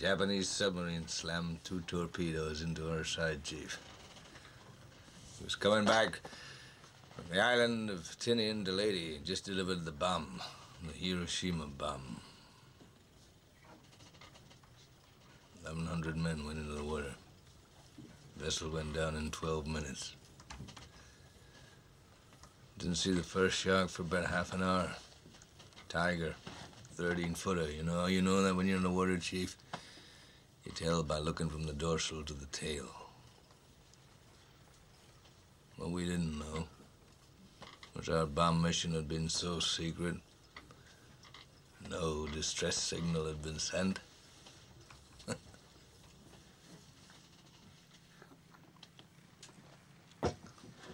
Japanese submarine slammed two torpedoes into our side, Chief. He was coming back from the island of Tinian to Leyte, just delivered the bomb, the Hiroshima bomb. 1,100 men went into the water. Vessel went down in 12 minutes. Didn't see the first shark for about half an hour. Tiger, 13 footer. You know, you know that when you're in the water, Chief. You tell by looking from the dorsal to the tail. What we didn't know was our bomb mission had been so secret. No distress signal had been sent.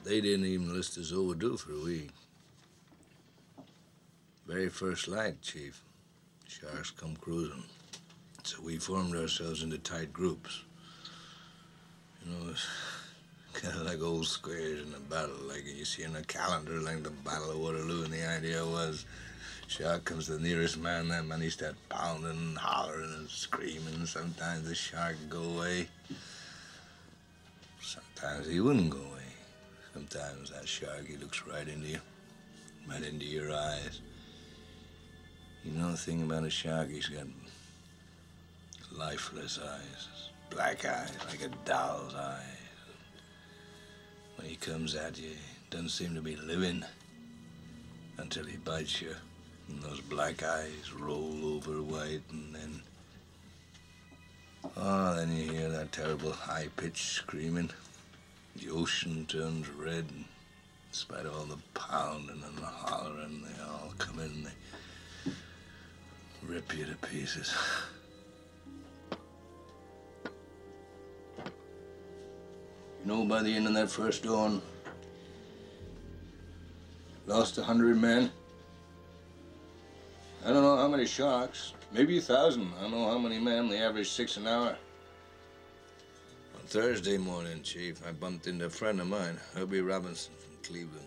they didn't even list us overdue for a week. Very first light, Chief. Sharks come cruising. We formed ourselves into tight groups. You know, it's kind of like old squares in a battle, like you see in a calendar, like the Battle of Waterloo. And the idea was, shark comes the nearest man, that man he start pounding and hollering and screaming. Sometimes the shark go away. Sometimes he wouldn't go away. Sometimes that shark, he looks right into you, right into your eyes. You know the thing about a shark, he's got lifeless eyes, black eyes, like a doll's eyes. When he comes at you, doesn't seem to be living until he bites you. And those black eyes roll over white, and then. Oh, then you hear that terrible high pitched screaming. The ocean turns red. In spite of all the pounding and the hollering, they all come in. And they rip you to pieces. You know, by the end of that first dawn, lost a hundred men. I don't know how many sharks, maybe a thousand. I don't know how many men. They average six an hour. On Thursday morning, Chief, I bumped into a friend of mine, Herbie Robinson from Cleveland.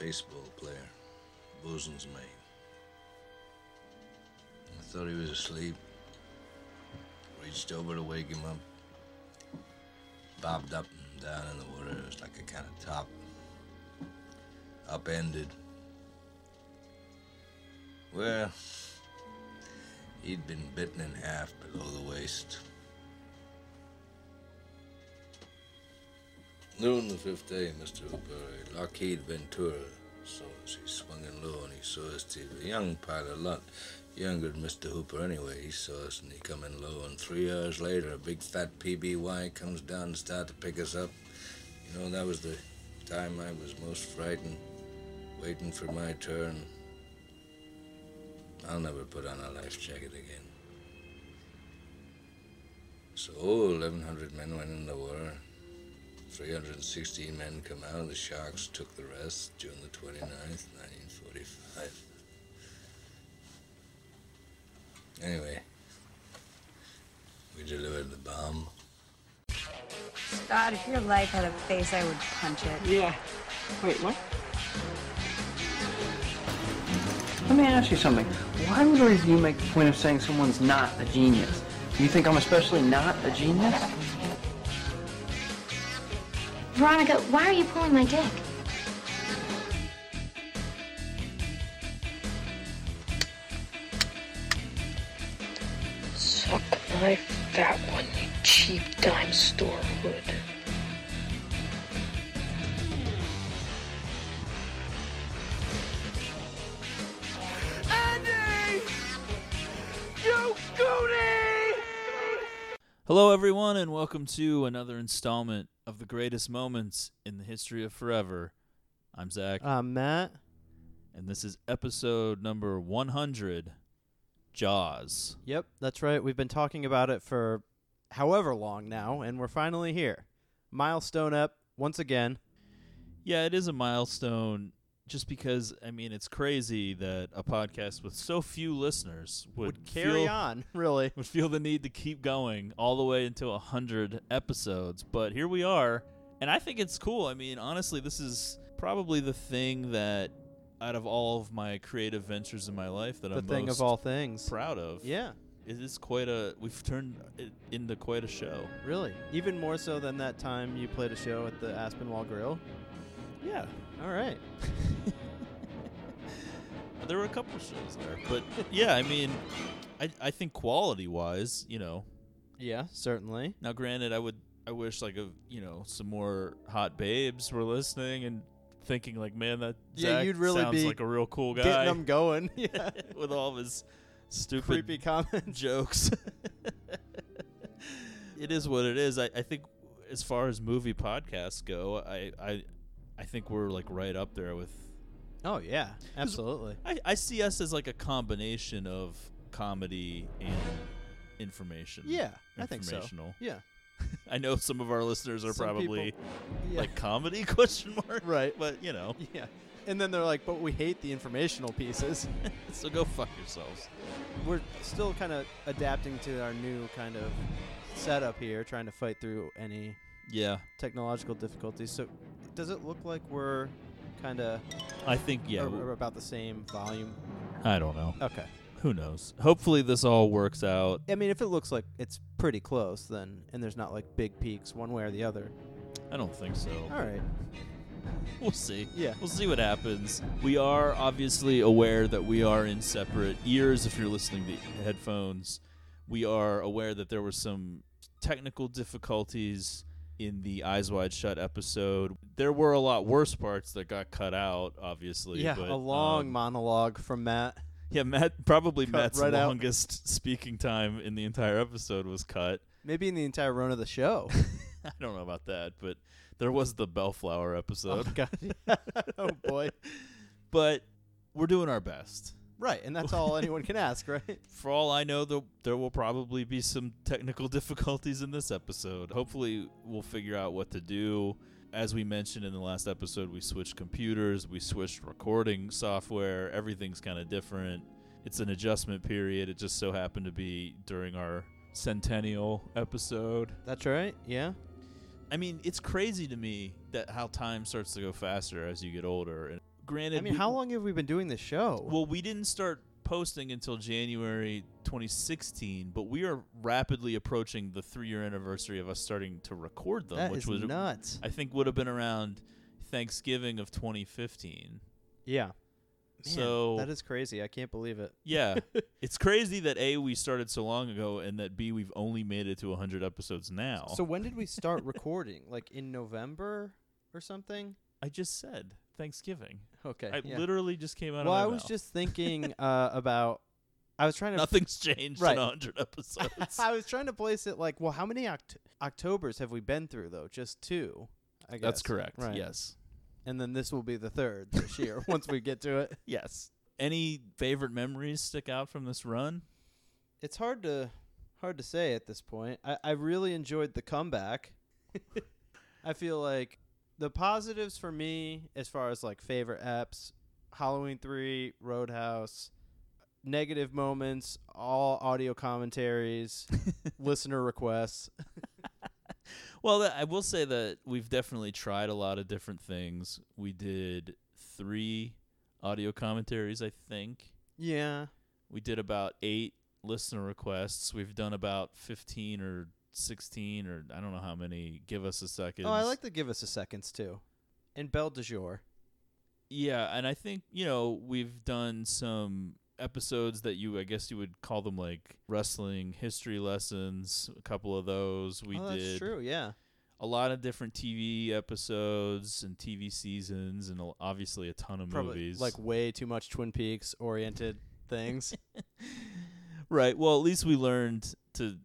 Baseball player, bosun's mate. I thought he was asleep. Reached over to wake him up. Bobbed up and down in the water. It was like a kind of top. Upended. Well, he'd been bitten in half below the waist. Noon the fifth day, Mr. Hooper, Lockheed Ventura saw us. He swung in low and he saw us too. A young pilot, lot younger than Mr. Hooper anyway. He saw us and he come in low. And three hours later, a big fat PBY comes down and start to pick us up. You know, that was the time I was most frightened, waiting for my turn. I'll never put on a life jacket again. So 1,100 men went in the war. 316 men come out. The Sharks took the rest June the 29th, 1945. Anyway, we delivered the bomb. Scott, if your life had a face, I would punch it. Yeah. Wait, what? Let me ask you something. Why would a review make the point of saying someone's not a genius? Do you think I'm especially not a genius? Veronica, why are you pulling my dick? Suck my fat one, you cheap dime store hood. Andy! You goonie! Hello, everyone, and welcome to another installment of the greatest moments in the history of forever. I'm Zach, I'm Matt. and this is episode number 100 Jaws. Yep, that's right. We've been talking about it for however long now, and we're finally here. Milestone up once again. Yeah, it is a milestone just because, I mean, it's crazy that a podcast with so few listeners would, Would carry feel, on, really. would feel the need to keep going all the way until 100 episodes. But here we are, and I think it's cool. I mean, honestly, this is probably the thing that, out of all of my creative ventures in my life, that The I'm thing most of all things. proud of. Yeah. It is quite a. We've turned it into quite a show. Really? Even more so than that time you played a show at the Aspenwall Grill? Yeah. All right. There were a couple shows there, but yeah, I mean, I I think quality wise, you know. Yeah, certainly. Now, granted, I would I wish like a you know some more hot babes were listening and thinking like, man, that Yeah, Zach you'd really sounds be like a real cool guy Getting them going. Yeah. with all of his stupid Creepy comments. jokes. it is what it is. I, I think as far as movie podcasts go, I, I I think we're like right up there with Oh yeah, absolutely. I, I see us as like a combination of comedy and information. Yeah, I think so. Yeah. I know some of our listeners are Some probably Yeah. like comedy question mark. Right. But you know, yeah. And then they're like, but we hate the informational pieces. so go fuck yourselves. We're still kind of adapting to our new kind of setup here, trying to fight through any Yeah. technological difficulties. So, does it look like we're kind of I think yeah. about the same volume? I don't know. Okay. Who knows? Hopefully this all works out. I mean, if it looks like it's pretty close, then and there's not like big peaks one way or the other. I don't think so. All right. We'll see. Yeah. We'll see what happens. We are obviously aware that we are in separate ears if you're listening to headphones. We are aware that there were some technical difficulties in the Eyes Wide Shut episode. There were a lot worse parts that got cut out, obviously. Yeah, but, a long um, monologue from Matt. Yeah, Matt probably Cut Matt's right out. longest speaking time in the entire episode was cut. Maybe in the entire run of the show. I don't know about that, but there was the Bellflower episode. oh god. oh boy. But we're doing our best. Right, and that's all anyone can ask, right? For all I know, there, there will probably be some technical difficulties in this episode. Hopefully, we'll figure out what to do. As we mentioned in the last episode, we switched computers, we switched recording software. Everything's kind of different. It's an adjustment period. It just so happened to be during our centennial episode. That's right. Yeah. I mean, it's crazy to me that how time starts to go faster as you get older. And granted, I mean, we- how long have we been doing this show? well, we didn't start posting until January 2016, but we are rapidly approaching the three-year anniversary of us starting to record them, that which was nuts. I think would have been around Thanksgiving of 2015. Yeah. Man, so that is crazy. I can't believe it. yeah, it's crazy that a we started so long ago, and that b we've only made it to 100 episodes now. So when did we start recording? Like in November or something? I just said Thanksgiving. Okay. I yeah. literally just came out well, I was mouth. just thinking uh, about. I was trying to. Nothing's changed Right. in 100 episodes. I was trying to place it like, well, how many Oct- Octobers have we been through though? Just two. I guess. That's correct. Right. Yes. And then this will be the third this year once we get to it. Yes. Any favorite memories stick out from this run? It's hard to hard to say at this point. I, I really enjoyed the comeback. I feel like the positives for me as far as like favorite apps, Halloween 3, Roadhouse, negative moments, all audio commentaries, listener requests. Well, I will say that we've definitely tried a lot of different things. We did three audio commentaries, I think. Yeah. We did about eight listener requests. We've done about 15 or 16 or I don't know how many. Give us a second. Oh, I like to give us a seconds too. And Belle de Jour. Yeah, and I think, you know, we've done some episodes that you I guess you would call them like wrestling history lessons, a couple of those. We oh, did that's true. Yeah. a lot of different TV episodes and TV seasons and obviously a ton of Probably movies. like way too much Twin Peaks oriented things. right. Well, at least we learned to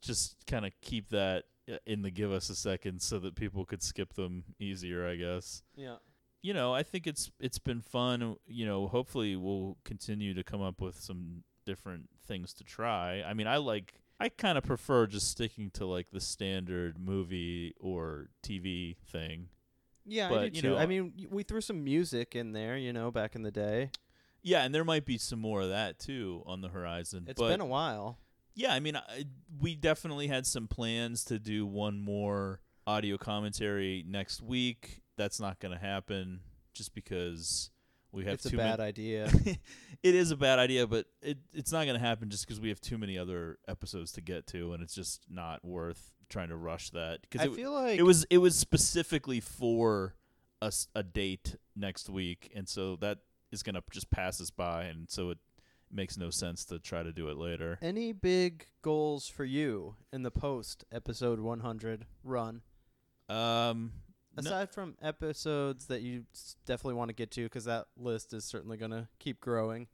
just kind of keep that uh, in the give us a second so that people could skip them easier, I guess. yeah. you know, I think it's it's been fun. You know, hopefully we'll continue to come up with some different things to try. I mean, I like I kind of prefer just sticking to like the standard movie or TV thing. Yeah, I But, do you too. know- I mean, we threw some music in there, you know, back in the day. Yeah, and there might be some more of that too on the horizon. It's been a while. Yeah, I mean, I, we definitely had some plans to do one more audio commentary next week. That's not going to happen just because We have It's a too bad many- idea. it is a bad idea, but it it's not going to happen just because we have too many other episodes to get to, and it's just not worth trying to rush that. Because I it, feel like it was it was specifically for a a date next week, and so that is going to just pass us by, and so it makes no sense to try to do it later. Any big goals for you in the post episode 100 run? Um, no- Aside from episodes that you definitely want to get to, because that list is certainly going to keep growing.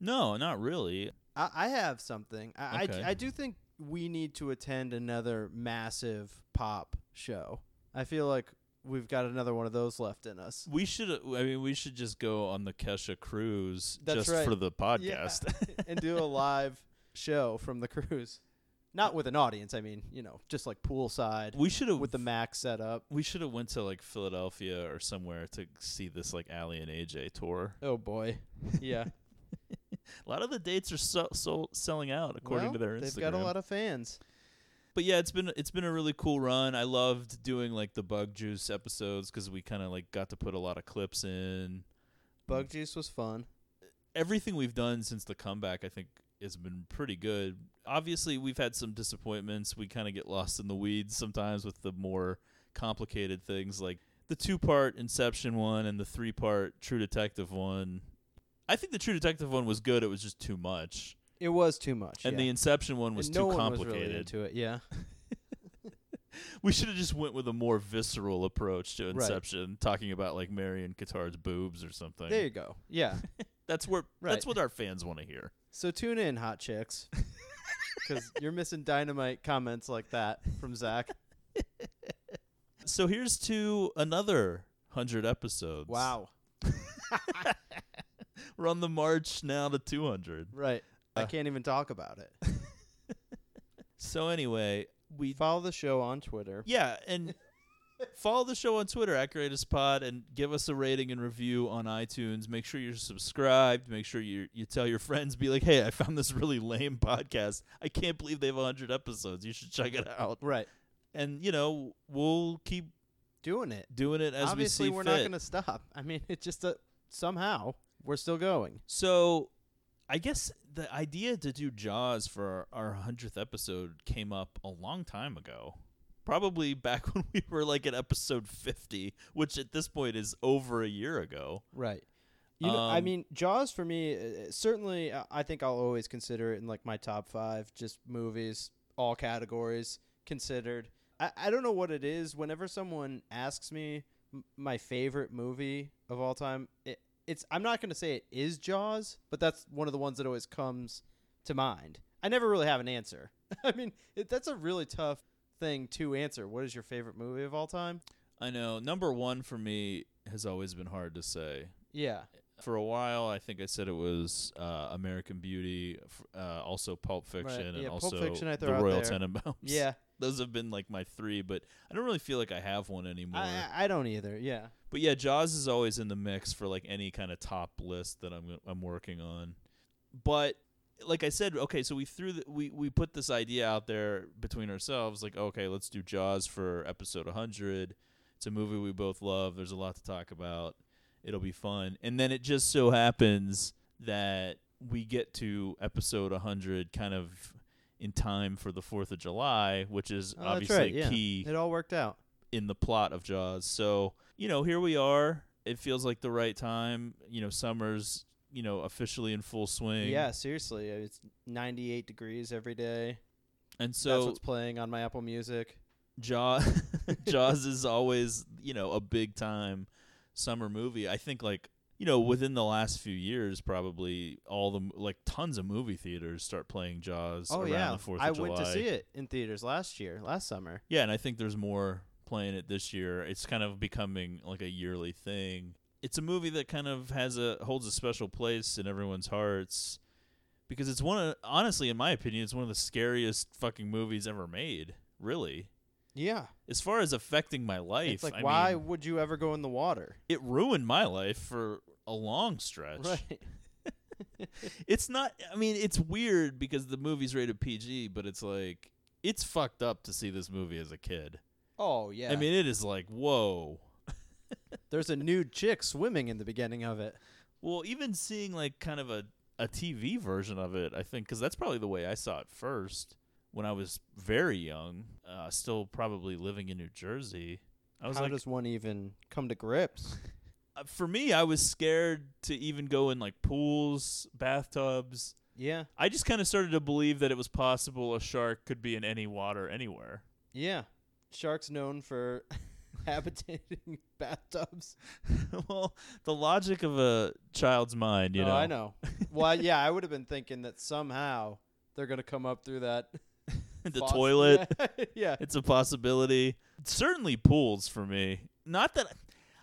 no, not really. I, I have something. I, Okay. I, I do think we need to attend another massive pop show. I feel like we've got another one of those left in us. We should. I mean, we should just go on the Kesha cruise That's just right. for the podcast. and do a live show from the cruise. Not with an audience. I mean, you know, just like poolside we should have with the Mac set up. We should have went to like Philadelphia or somewhere to see this like Aly and AJ tour. Oh boy, yeah. A lot of the dates are so, so selling out according Well, to their Instagram. They've got a lot of fans. But yeah, it's been it's been a really cool run. I loved doing like the Bug Juice episodes because we kind of like got to put a lot of clips in. Bug juice was fun. Everything we've done since the comeback, I think, has been pretty good. Obviously, we've had some disappointments. We kind of get lost in the weeds sometimes with the more complicated things like the two part Inception one and the three part True Detective one. I think the True Detective one was good. It was just too much, It was too much. and yeah. the Inception one was And too no one complicated. Was really into it. Yeah. we should have just went with a more visceral approach to Right. Inception, talking about like Marion Cotillard's boobs or something. There you go. Yeah. that's what Right. that's what our fans want to hear. So tune in, hot chicks, because you're missing dynamite comments like that from Zach. So here's to another hundred episodes. Wow. We're on the march now to 200. Right. I Uh, can't even talk about it. So anyway, we Follow the show on Twitter. yeah, and follow the show on Twitter at Greatest Pod and give us a rating and review on iTunes. Make sure you're subscribed. Make sure you you tell your friends. Be like, hey, I found this really lame podcast. I can't believe they have 100 episodes. You should check it out. Right. And you know, we'll keep Doing it. doing it as Obviously, we see we're fit. not going to stop. I mean, it's just a, somehow we're still going. So, I guess the idea to do Jaws for our hundredth episode came up a long time ago. Probably back when we were like at episode fifty, which at this point is over a year ago. Right. You know, I Um, mean, Jaws for me, uh, certainly, uh, I think I'll always consider it in like my top five, just movies, all categories considered. I, I don't know what it is. Whenever someone asks me m- my favorite movie of all time, it, it's I'm not going to say it is Jaws, but that's one of the ones that always comes to mind. I never really have an answer. I mean, it, that's a really tough thing to answer. What is your favorite movie of all time? I know number one for me has always been hard to say. Yeah. For a while, I think I said it was uh, American Beauty, uh, also Pulp Fiction, and Yeah, Pulp also Fiction I The Royal. Tenenbaums. Yeah. those have been like my three, but I don't really feel like I have one anymore. I, I don't either. Yeah. But yeah, Jaws is always in the mix for like any kind of top list that I'm I'm working on. But like I said, okay, so we threw the, we we put this idea out there between ourselves, like okay, let's do Jaws for episode 100. It's a movie we both love. There's a lot to talk about. It'll be fun. And then it just so happens that we get to episode 100 kind of in time for the 4th of July, which is Oh, obviously right, yeah. key It all worked out. in the plot of Jaws. So, you know, here we are. It feels like the right time. You know, summer's, you know, officially in full swing. Yeah, seriously. uh, It's 98 degrees every day. And so That's what's playing on my Apple Music. Jaws Jaws is always, you know, a big time summer movie. I think like, you know, within the last few years probably all the like tons of movie theaters start playing Jaws Oh around yeah, the 4th of I July. went to see it in theaters last year, last summer. Yeah, and I think there's more playing it this year. It's kind of becoming like a yearly thing. It's a movie that kind of has a holds a special place in everyone's hearts because it's one of honestly in my opinion it's one of the scariest fucking movies ever made, really. Yeah, As far as affecting my life, it's like I why mean, would you ever go in the water? it ruined my life for a long stretch. Right. It's not I mean, it's weird because the movie's rated PG, but it's like it's fucked up to see this movie as a kid. Oh yeah. I mean, it is like, whoa. there's a nude chick swimming in the beginning of it. Well, even seeing like kind of a a TV version of it, I think, because that's probably the way I saw it first when I was very young, uh, still probably living in New Jersey. I was How like, does one even come to grips? uh, for me, I was scared to even go in like pools, bathtubs. Yeah, I just kind of started to believe that it was possible a shark could be in any water anywhere. yeah. Sharks known for habitating bathtubs. well, the logic of a child's mind, you oh, know. I know. well, yeah, I would have been thinking that somehow they're gonna come up through that the faucet. toilet. Yeah. It's a possibility. Certainly pools for me. Not that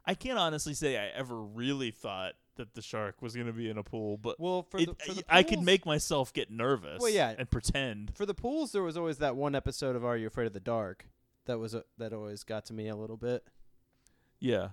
I can't honestly say I ever really thought that the shark was going to be in a pool, but Well, for it- the, for the I could make myself get nervous. Well, yeah. and pretend. for the pools. There was always that one episode of Are You Afraid of the Dark? That was a, that always got to me a little bit. Yeah,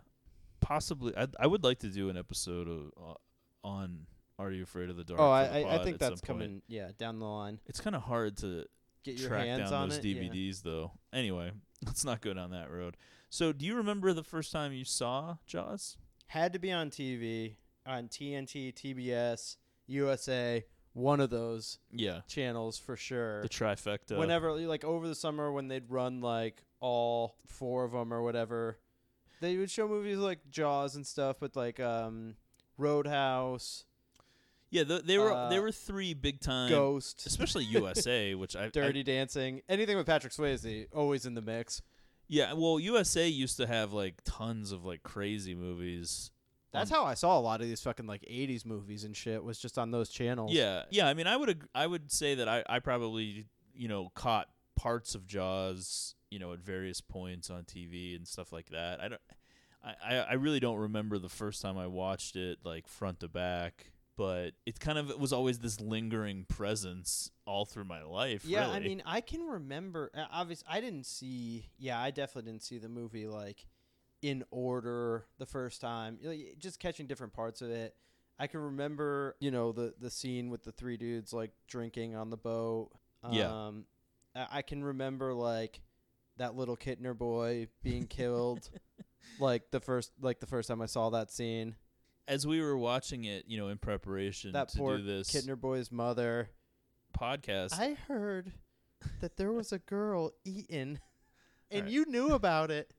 possibly. I I would like to do an episode of uh, on Are You Afraid of the Dark? oh, I I, think that's coming. Yeah, down the line. It's kind of hard to Get your track hands down on those it. yeah. DVDs, though. Anyway, let's not go down that road. So, do you remember the first time you saw Jaws? Had to be on TV, on TNT, TBS, USA, one of those Yeah, channels for sure. the trifecta. Whenever, like over the summer when they'd run like all four of them or whatever, they would show movies like Jaws and stuff, but like um, Roadhouse, Yeah, th- they were Uh, they were three big time, Ghost, especially USA, which I I- Dirty Dancing, anything with Patrick Swayze, always in the mix. yeah, well, USA used to have like tons of like crazy movies. That's on- how I saw a lot of these fucking like '80s movies and shit. Was just on those channels. Yeah, yeah. I mean, I would ag- I would say that I I probably you know caught parts of Jaws you know at various points on TV and stuff like that. I don't. I, I I really don't remember the first time I watched it like front to back, but it kind of was always this lingering presence all through my life. Yeah, I mean, I can remember. Uh, Obviously, I didn't see. Yeah, I definitely didn't see the movie like in order the first time. Like, just catching different parts of it. I can remember, you know, the the scene with the three dudes like drinking on the boat. Yeah. Um, I, I can remember like that little Kintner boy being killed. like the first, like the first time I saw that scene. as we were watching it, you know, in preparation That to poor do this Kintner boy's mother. podcast, I heard that there was a girl eaten, and Alright. you knew about it.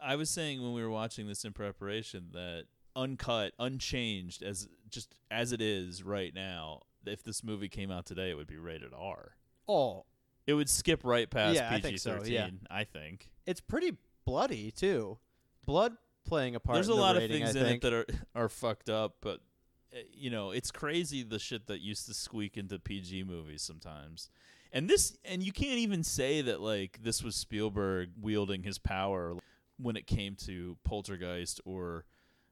I was saying when we were watching this in preparation that uncut, unchanged as just as it is right now, if this movie came out today, it would be rated R. Oh, It would skip right past Yeah, I PG think so, thirteen. yeah. I think it's pretty bloody too. Blood playing a part. there's a the lot rating, of things I in it that are are fucked up, but uh, you know it's crazy the shit that used to squeak into PG movies sometimes. And this, and you can't even say that like this was Spielberg wielding his power when it came to Poltergeist or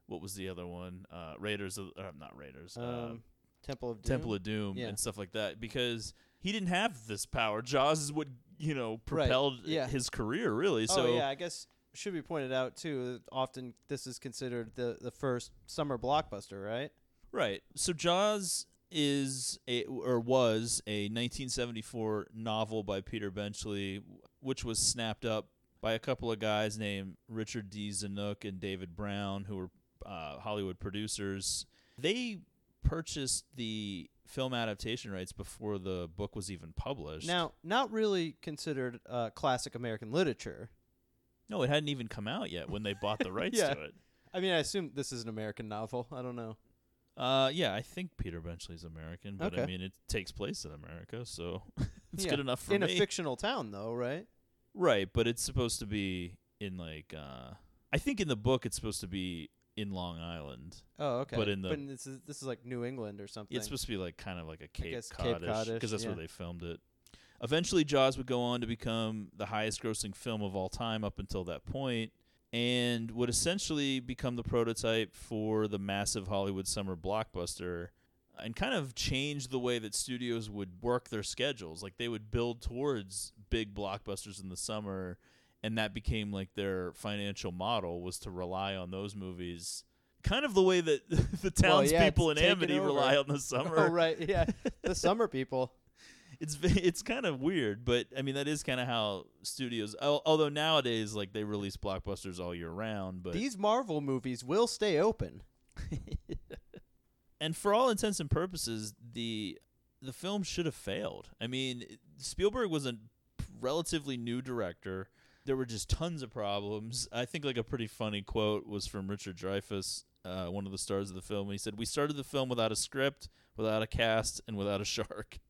what was the other one? Uh, Raiders, of, uh, not Raiders. uh, um, Temple of Doom. Temple of Doom Yeah. and stuff like that because he didn't have this power. Jaws is what you know Right, propelled yeah. his career really. oh so yeah, I guess should be pointed out too. Often this is considered the the first summer blockbuster, right? right. So Jaws is a or was a 1974 novel by Peter Benchley, which was snapped up by a couple of guys named Richard D. Zanuck and David Brown, who were uh, Hollywood producers. They purchased the film adaptation rights before the book was even published. Now, not really considered uh, classic American literature. No, it hadn't even come out yet when they bought the rights Yeah. to it. I mean, I assume this is an American novel. I don't know. Uh, yeah, I think Peter Benchley's American, but I mean it takes place in America, so it's Yeah. good enough for in me. a fictional town, though, right? Right, but it's supposed to be in like uh, I think in the book it's supposed to be in Long Island. Oh, okay. But in the- this is this is like New England or something. It's supposed to be like kind of like a Cape Codish because that's where they filmed it. Eventually, Jaws would go on to become the highest-grossing film of all time up until that point, and would essentially become the prototype for the massive Hollywood summer blockbuster, and kind of change the way that studios would work their schedules. Like they would build towards big blockbusters in the summer, and that became like their financial model was to rely on those movies. Kind of the way that the Well, yeah, townspeople in Amity rely on the summer Oh, right. Yeah. the summer people. it's it's kind of weird, but I mean that is kind of how studios. Although nowadays, like they release blockbusters all year round, but These Marvel movies will stay open. And for all intents and purposes, the the film should have failed. I mean, Spielberg was a relatively new director. There were just tons of problems. I think like a pretty funny quote was from Richard Dreyfuss, uh, one of the stars of the film. He said, "We started the film without a script, without a cast, and without a shark."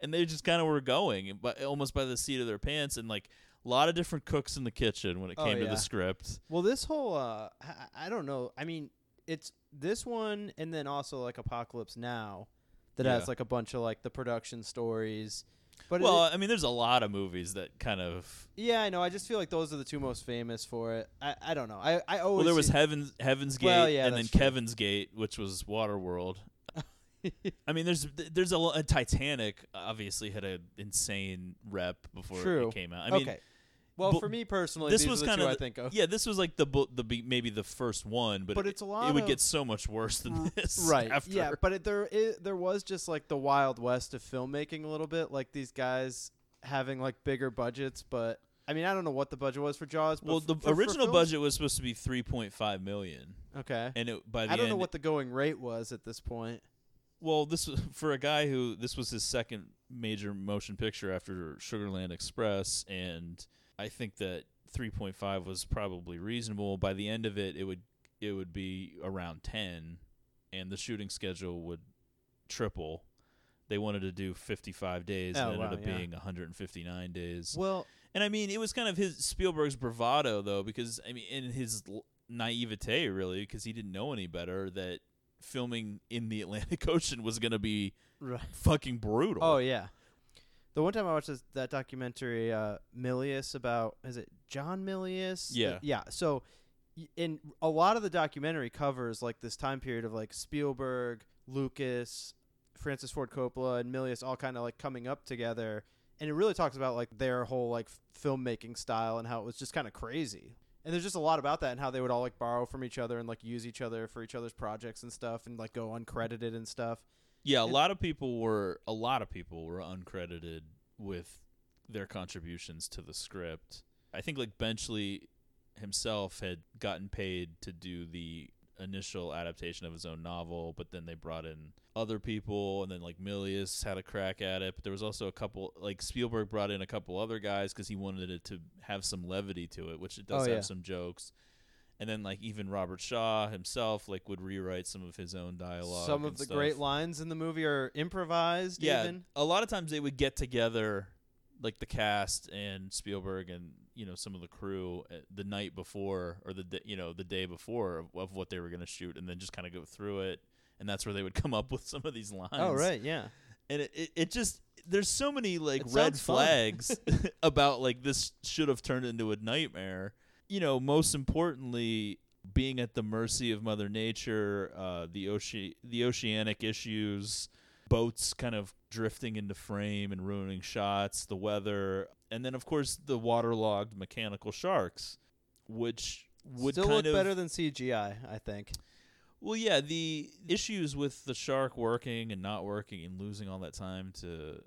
And they just kind of were going, but almost by the seat of their pants, and like a lot of different cooks in the kitchen when it Oh, came to the script. Well, this whole uh, I, I don't know. I mean, it's this one, and then also like Apocalypse Now, that Yeah. has like a bunch of like the production stories. But well, it, I mean, there's a lot of movies that kind of. yeah, I know. I just feel like those are the two most famous for it. I, I don't know. I I always Well, there was Heaven's Heaven's Gate Well, yeah, and then true. Kevin's Gate, which was Waterworld. I mean, there's there's a, a Titanic obviously had an insane rep before True. it came out. I mean, okay. Well, but for me personally, this these was kind of I think of. yeah, this was like the bu- the be- maybe the first one, but, But it, it's a lot It would of- get so much worse than this, right After. yeah but it, there it, there was just like the wild west of filmmaking a little bit like these guys having like bigger budgets but i mean i don't know what the budget was for jaws but well, f- the for- for original films- budget was supposed to be 3.5 million, okay. And it by the i don't end, know what the going rate was at this point. Well, this was for a guy who this was his second major motion picture after Sugarland Express, and I think that 3.5 was probably reasonable. By the end of it, it would it would be around 10, and the shooting schedule would triple. They wanted to do 55 days, Oh, and it ended wow, up yeah. being 159 days. well And I mean, it was kind of his Spielberg's bravado, though, because I mean, in his naivete, really, because he didn't know any better, that filming in the Atlantic Ocean was going to be right. fucking brutal. oh yeah the one time i watched this, that documentary uh milius about is it john milius? Yeah. yeah so in a lot of the documentary covers like this time period of like spielberg lucas francis ford coppola and milius all kind of like coming up together and it really talks about like their whole like filmmaking style and how it was just kind of crazy. And there's just a lot about that and how they would all like borrow from each other and like use each other for each other's projects and stuff and like go uncredited and stuff yeah. A lot of people were a lot of people were uncredited with their contributions to the script. I think like Benchley himself had gotten paid to do the initial adaptation of his own novel, but then they brought in other people, and then like Milius had a crack at it. But there was also a couple like Spielberg brought in a couple other guys because he wanted it to have some levity to it, which it does Oh, have yeah. some jokes. And then like even Robert Shaw himself like would rewrite some of his own dialogue. Some of the stuff. great lines in the movie are improvised. Yeah, even. a lot of times they would get together, like the cast and Spielberg and you know some of the crew uh, the night before or the d- you know the day before of, of what they were going to shoot, and then just kind of go through it, and that's where they would come up with some of these lines. Oh right, yeah. and it, it, it just there's so many like It red flags about like this should have turned into a nightmare you know most importantly being at the mercy of mother nature uh the ocean the oceanic issues boats kind of drifting into frame and ruining shots the weather and then of course the waterlogged mechanical sharks which would Still look of better than CGI, I think. well, yeah, the issues with the shark working and not working and losing all that time to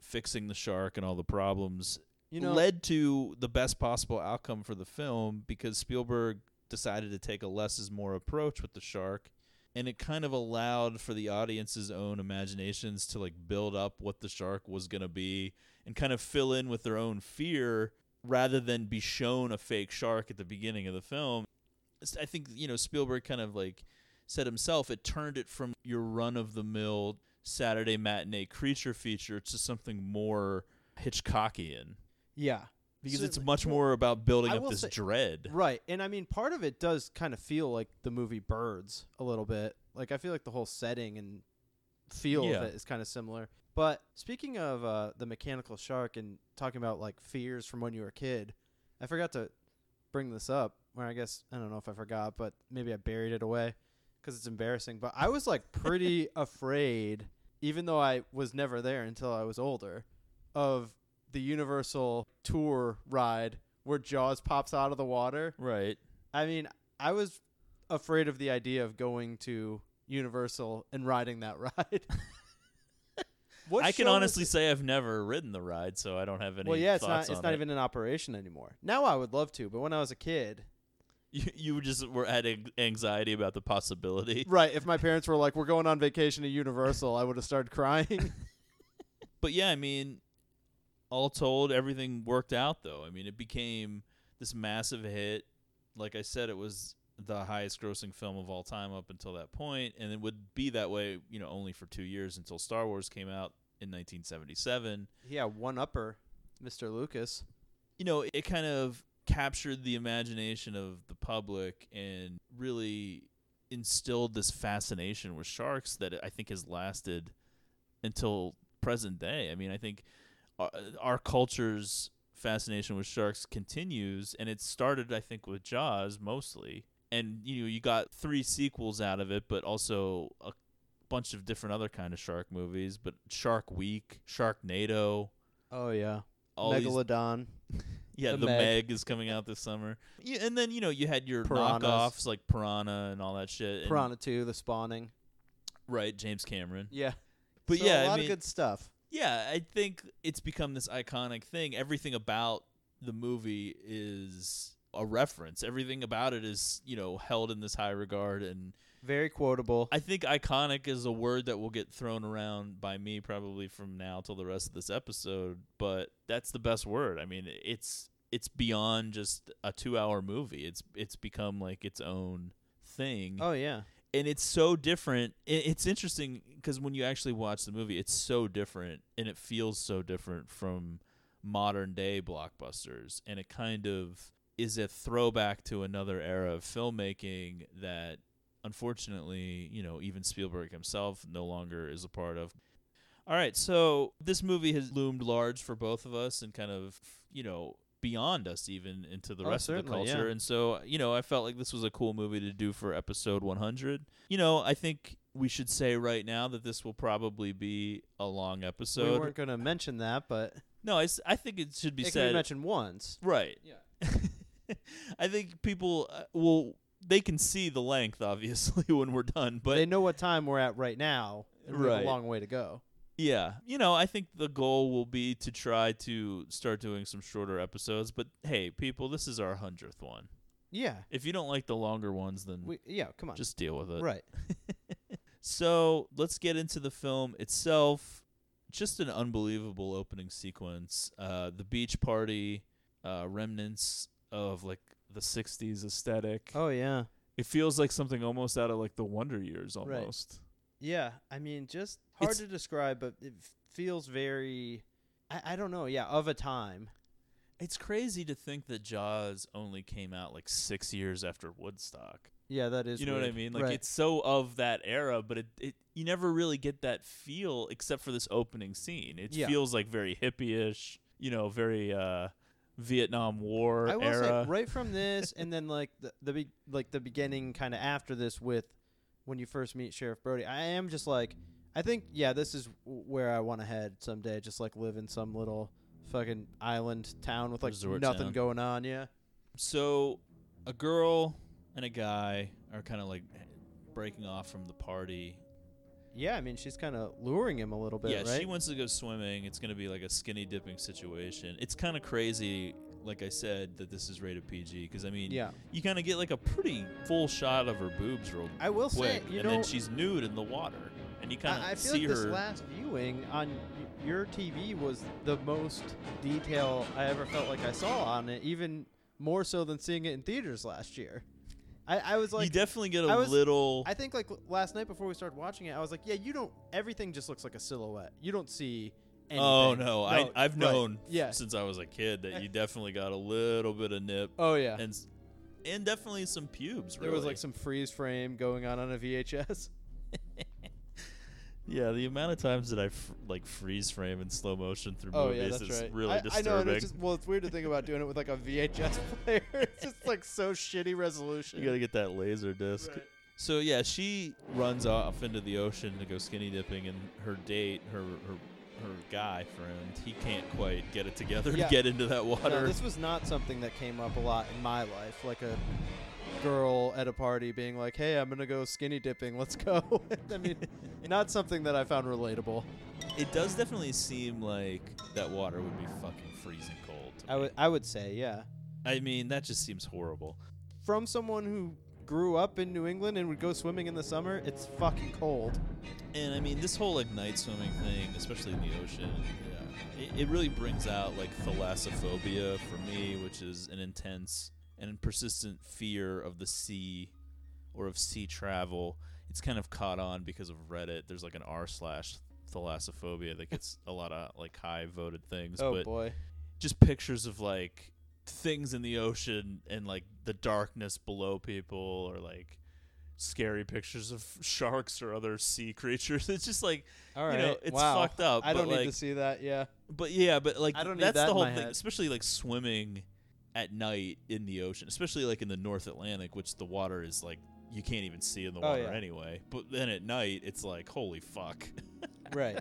fixing the shark and all the problems You know, led to the best possible outcome for the film because Spielberg decided to take a less is more approach with the shark and it kind of allowed for the audience's own imaginations to like build up what the shark was going to be and kind of fill in with their own fear rather than be shown a fake shark at the beginning of the film. I think you know Spielberg kind of like said himself it turned it from your run of the mill Saturday matinee creature feature to something more Hitchcockian yeah, because So, it's like, much more about building I up will this say- dread. right. And I mean, part of it does kind of feel like the movie Birds a little bit. Like I feel like the whole setting and feel Yeah. of it is kind of similar. But speaking of uh, the mechanical shark and talking about like fears from when you were a kid, I forgot to bring this up. Or I guess I don't know if I forgot, but maybe I buried it away because it's embarrassing. But I was like pretty afraid, even though I was never there until I was older, of the Universal tour ride where Jaws pops out of the water. Right. I mean, I was afraid of the idea of going to Universal and riding that ride. I can honestly say I've never ridden the ride, so I don't have any. well, yeah, it's not. It's not it. even in operation anymore. Now I would love to, but when I was a kid, You, you just were had anxiety about the possibility. Right. If my parents were like, "We're going on vacation to Universal," I would have started crying. But yeah, I mean, all told, everything worked out though. I mean, it became this massive hit. Like I said, it was the highest grossing film of all time up until that point, and it would be that way, you know, only for two years until Star Wars came out in 1977. yeah, one upper, Mr. Lucas. You know, it kind of captured the imagination of the public and really instilled this fascination with sharks that I think has lasted until present day. I mean, I think our, our culture's fascination with sharks continues, and it started, I think, with Jaws mostly. And you know, you got three sequels out of it, but also a bunch of different other kind of shark movies. But Shark Week, Sharknado, Oh yeah, all these Megalodon. yeah, The the, Meg. Meg. is coming out this summer. Yeah, and then you know you had your Piranhas. knockoffs like Piranha and all that shit. Piranha 2, The Spawning. right? James Cameron. Yeah. But So yeah, a lot mean- of good stuff. Yeah, I think it's become this iconic thing. Everything about the movie is a reference. Everything about it is you know held in this high regard, and Very quotable. I think iconic is a word that will get thrown around by me probably from now till the rest of this episode. But that's the best word. I mean, it's it's beyond just a two-hour movie. It's it's become like its own thing oh yeah. And it's so different. It's interesting because when you actually watch the movie, it's so different and it feels so different from modern day blockbusters, and it kind of is a throwback to another era of filmmaking that, unfortunately, you know, even Spielberg himself no longer is a part of. All right, so this movie has loomed large for both of us and kind of, you know, beyond us even into the Oh, rest of the culture. yeah. And so, you know, I felt like this was a cool movie to do for episode 100. You know, I think we should say right now that this will probably be a long episode. we episode. weren't going to mention that, but no, I, I think it should be it can said. mentioned once. right. Yeah. I think people uh, will they can see the length obviously when we're done, but they know what time we're at right now. and we have Right. a long way to go. Yeah, you know, I think the goal will be to try to start doing some shorter episodes. But hey, people, this is our hundredth one. Yeah. If you don't like the longer ones, then We, yeah, come on. just deal with it. right. So let's get into the film itself. Just an unbelievable opening sequence. Uh, the beach party, uh, remnants of like the '60s aesthetic. Oh yeah. It feels like something almost out of like the Wonder Years, Right. almost. Yeah, I mean, just hard to describe, but it feels very. I, I don't know. Yeah, of a time. It's crazy to think that Jaws only came out like six years after Woodstock. Yeah, that is. you know what I mean? Like Right. it's so of that era, but it, it you never really get that feel except for this opening scene. It Yeah. feels like very hippie-ish, you know, very uh, Vietnam War I will era. say right from this, and then like the the be- like the beginning, kind of after this, with when you first meet Sheriff Brody. I am just like, I think yeah, this is where I want to head someday. Just like live in some little fucking island town with like Resort nothing town. going on. Yeah. So a girl and a guy are kind of like breaking off from the party. Yeah, I mean she's kind of luring him a little bit, yeah, right? she wants to go swimming. It's going to be like a skinny dipping situation. It's kind of crazy, like I said, that this is rated PG because I mean, yeah. you kind of get like a pretty full shot of her boobs real I will say, quick, you and know, then she's nude in the water, and you kind of feel see like her. this last viewing on your TV was the most detail I ever felt like I saw on it, even more so than seeing it in theaters last year. I, I was like, you definitely get a I was- little. I think like last night before we started watching it, I was like, yeah, you don't. Everything just looks like a silhouette. You don't see. Anything. oh no, I I've right. known Yeah. since I was a kid that you definitely got a little bit of nip Oh yeah. and and definitely some pubes. there was like some freeze frame going on on a VHS. Yeah, the amount of times that I f- like freeze frame in slow motion through Oh movies yeah, that's is right. really I, I know, and it's just well, it's weird to think about doing it with like a VHS player. it's just like so shitty resolution. you gotta get that laser disc. Right. So yeah, she runs off into the ocean to go skinny dipping, and her date, her her her guy friend, he can't quite get it together Yeah. to get into that water. No, this was not something that came up a lot in my life. Like a girl at a party being like, "Hey, I'm gonna go skinny dipping. Let's go." I mean, not something that I found relatable. it does definitely seem like that water would be fucking freezing cold. To I would I would say, yeah. I mean, that just seems horrible. from someone who grew up in New England and would go swimming in the summer, it's fucking cold. And I mean, this whole like night swimming thing, especially in the ocean, yeah, it, it really brings out like thalassophobia for me, which is an intense and persistent fear of the sea or of sea travel. It's kind of caught on because of Reddit. There's like an r slash thalassophobia that gets a lot of like high voted things. Oh but boy. just pictures of like things in the ocean and like the darkness below people or like scary pictures of sharks or other sea creatures. It's just like All right. you know, it's wow. fucked up. I don't need like, to see that. Yeah. But yeah, but like I don't need that's that the whole thing, head. especially like swimming at night in the ocean, especially like in the North Atlantic, which the water is like you can't even see in the Oh, water yeah. anyway. But then at night, it's like holy fuck. Right.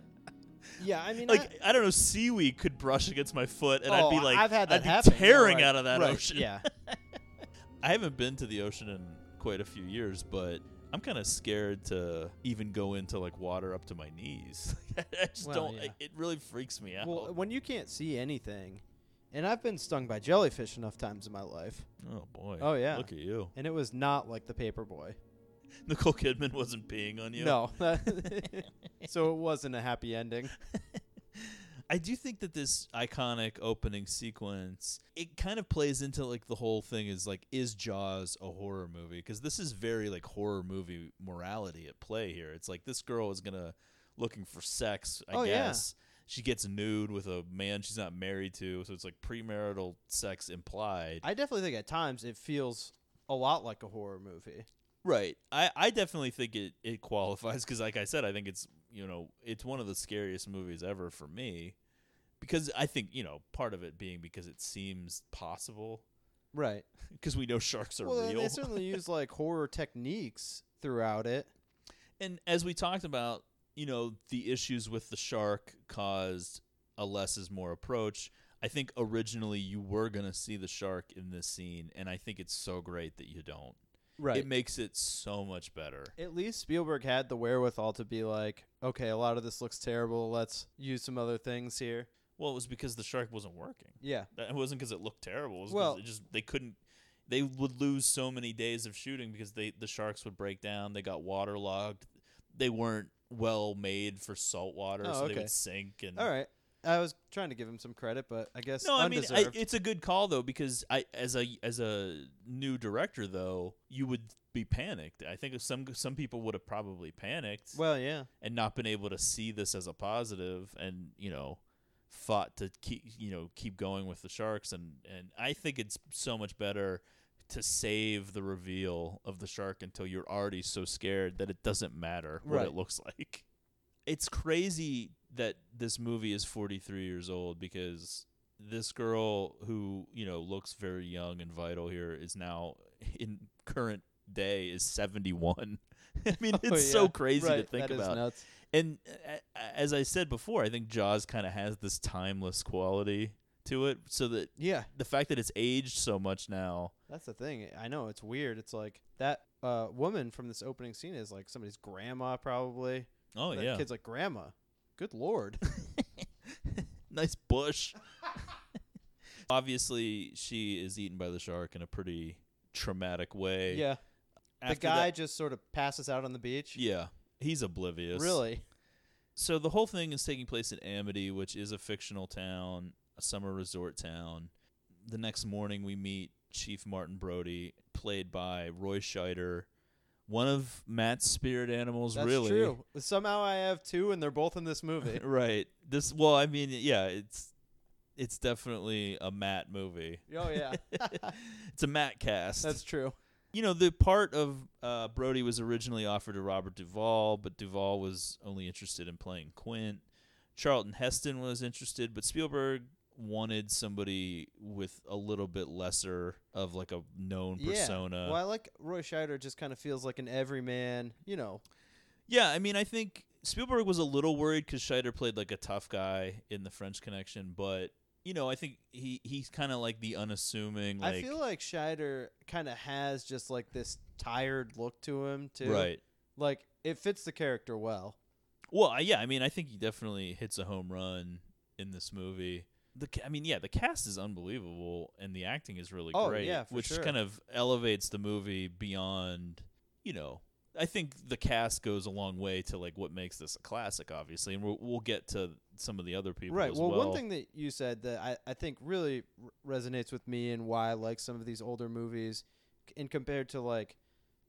yeah. I mean, like I, I, don't know, seaweed could brush against my foot, and I'd oh, be Oh, like, I've had that I'd be happen. tearing Right, out of that right, ocean. Yeah. I haven't been to the ocean in quite a few years, but I'm kind of scared to even go into like water up to my knees. I just Well, don't. yeah. It really freaks me out. well, when you can't see anything, and I've been stung by jellyfish enough times in my life, oh boy. Oh, yeah. Look at you. and it was not like the paper boy. Nicole Kidman wasn't peeing on you. No. so it wasn't a happy ending. I do think that this iconic opening sequence it kind of plays into like the whole thing is like is Jaws a horror movie because this is very like horror movie morality at play here. It's like this girl is gonna looking for sex. I Oh, yeah. She gets nude with a man she's not married to, so it's like premarital sex implied. I definitely think at times it feels a lot like a horror movie. Right. I, I definitely think it, it qualifies because, like I said, I think it's you know it's one of the scariest movies ever for me because I think you know part of it being because it seems possible Right. because we know sharks are well, real. they certainly use like horror techniques throughout it. and as we talked about, you know the issues with the shark caused a less is more approach. I think originally you were gonna see the shark in this scene, and I think it's so great that you don't. Right. It makes it so much better. At least Spielberg had the wherewithal to be like, okay, a lot of this looks terrible. Let's use some other things here. Well, it was because the shark wasn't working. Yeah. That it wasn't because it looked terrible. It Well- it just they couldn't. They would lose so many days of shooting because they the sharks would break down. They got waterlogged. They weren't well made for salt water, Oh, so they okay. would sink. And All right. I was trying to give him some credit, but I guess no, I mean I, undeserved. it's a good call though because I as a as a new director though you would be panicked. I think some some people would have probably panicked well, yeah. and not been able to see this as a positive and you know fought to keep you know keep going with the sharks and and I think it's so much better to save the reveal of the shark until you're already so scared that it doesn't matter what Right. it looks like. It's crazy that this movie is 43 years old because this girl who, you know, looks very young and vital here is now in current day is 71. I mean, it's Oh, so yeah. crazy to think that about. nuts. And uh, as I said before, I think Jaws kind of has this timeless quality to it, so that Yeah, the fact that it's aged so much now. that's the thing. I know it's weird. It's like that uh, woman from this opening scene is like somebody's grandma, probably. Oh that yeah, kid's like grandma. Good lord. nice bush. Obviously, she is eaten by the shark in a pretty traumatic way. yeah, the guy that- just sort of passes out on the beach. yeah, he's oblivious. Really? So the whole thing is taking place in Amity, which is a fictional town, a summer resort town. The next morning, we meet Chief Martin Brody, played by Roy Scheider, one of Matt's spirit animals. That's really, true. Somehow I have two, and they're both in this movie. right? This, well, I mean, yeah, it's it's definitely a Matt movie. oh yeah, it's a Matt cast. that's true. you know, the part of uh, Brody was originally offered to Robert Duvall, but Duvall was only interested in playing Quint. Charlton Heston was interested, but Spielberg wanted somebody with a little bit lesser of like a known Yeah. persona. Well, I like Roy Scheider. Just kind of feels like an everyman. You know. Yeah, I mean, I think Spielberg was a little worried because Scheider played like a tough guy in The French Connection, but you know, I think he he's kind of like the unassuming. Like, I feel like Scheider kind of has just like this tired look to him too. right. Like it fits the character well. Well, yeah, I mean, I think he definitely hits a home run in this movie. The I mean, yeah, the cast is unbelievable and the acting is really Oh, great, yeah, for which sure. kind of elevates the movie beyond, you know. I think the cast goes a long way to like what makes this a classic, obviously, and we'll, we'll get to some of the other people. Right. as Well, well, one thing that you said that I, I think really r- resonates with me and why I like some of these older movies, in compared to like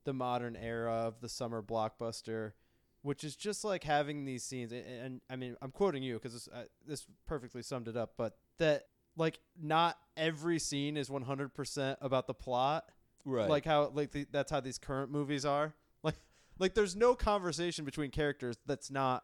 the modern era of the summer blockbuster, which is just like having these scenes. And, and I mean, I'm quoting you because this, uh, this perfectly summed it up. But that like not every scene is 100% about the plot. right? Like how like the, that's how these current movies are. Like like there's no conversation between characters that's not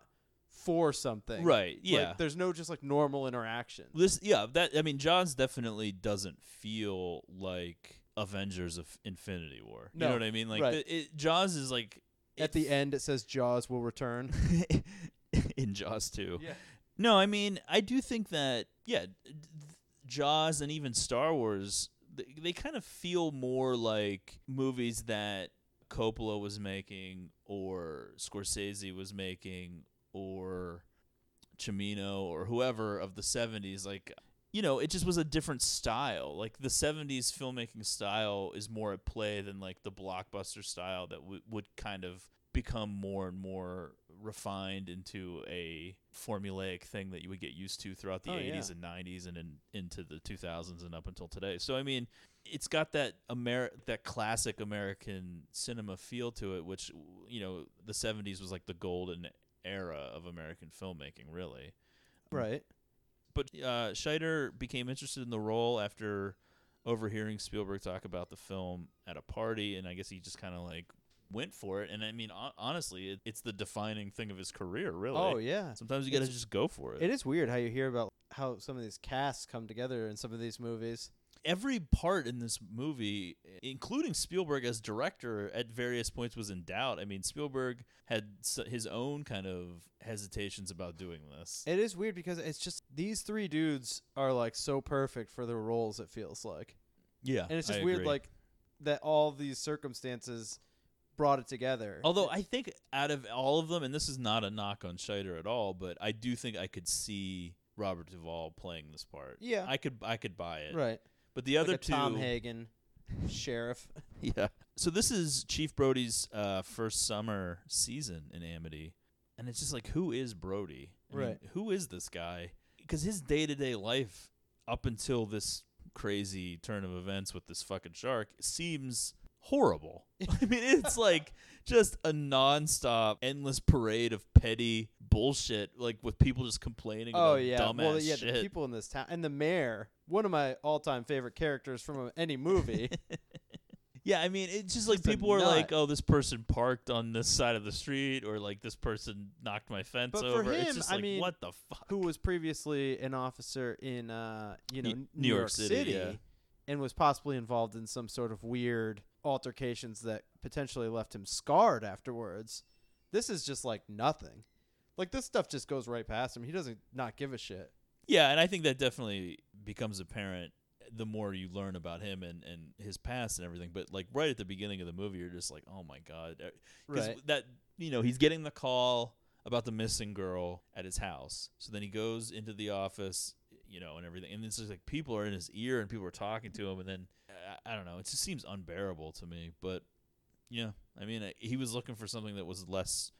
for something. right? Like, Yeah. there's no just like normal interaction. this, yeah, that I mean, Jaws definitely doesn't feel like Avengers of Infinity War. You No, know what I mean? Like right. the, it, Jaws is like At the end, it says Jaws will return. in Jaws too. Yeah. No, I mean, I do think that yeah, Jaws and even Star Wars they, they kind of feel more like movies that Coppola was making or Scorsese was making or Cimino or whoever of the 70s like you know, it just was a different style. Like the 70s filmmaking style is more at play than like the blockbuster style that w- would kind of become more and more refined into a formulaic thing that you would get used to throughout the Oh, 80s yeah. and 90s and in, into the 2000s and up until today. So I mean, it's got that Amer- that classic American cinema feel to it which you know, the 70s was like the golden era of American filmmaking, really right. But uh, Scheider became interested in the role after overhearing Spielberg talk about the film at a party, and I guess he just kind of like went for it. And I mean, hon- honestly, it, it's the defining thing of his career, really. Oh yeah. Sometimes you got to just go for it. It is weird how you hear about how some of these casts come together in some of these movies. Every part in this movie, including Spielberg as director, at various points was in doubt. I mean, Spielberg had his own kind of hesitations about doing this. It is weird because it's just these three dudes are like so perfect for their roles. It feels like, yeah, and it's just I weird agree. like that all these circumstances brought it together. Although I think out of all of them, and this is not a knock on Scheider at all, but I do think I could see Robert Duvall playing this part. Yeah. I could I could buy it. right, But the other like two, Tom Hagen, sheriff. yeah. So this is Chief Brody's uh, first summer season in Amity, and it's just like, who is Brody? I mean, Right. who is this guy? Because his day to day life up until this crazy turn of events with this fucking shark seems horrible. I mean, it's like just a nonstop, endless parade of petty bullshit, like with people just complaining Oh about yeah, dumbass well yeah, shit. the people in this town and the mayor, one of my all-time favorite characters from any movie. Yeah, I mean, it's just like Just people were like, "Oh, this person parked on this side of the street," or like this person knocked my fence But for over. it's him, just I like, mean, what the fuck? who was previously an officer in uh, you know Ye- N- New York City, yeah. and was possibly involved in some sort of weird altercations that potentially left him scarred afterwards. This is just like nothing. Like this stuff just goes right past him. He doesn't not give a shit. Yeah, and I think that definitely becomes apparent the more you learn about him and, and his past and everything. But like right at the beginning of the movie, you're just like, oh my god, because Right. that you know he's getting the call about the missing girl at his house. So then he goes into the office, you know, and everything, and it's just like people are in his ear and people are talking to him, and then I, I don't know, it just seems unbearable to me. But yeah, I mean, uh, he was looking for something that was less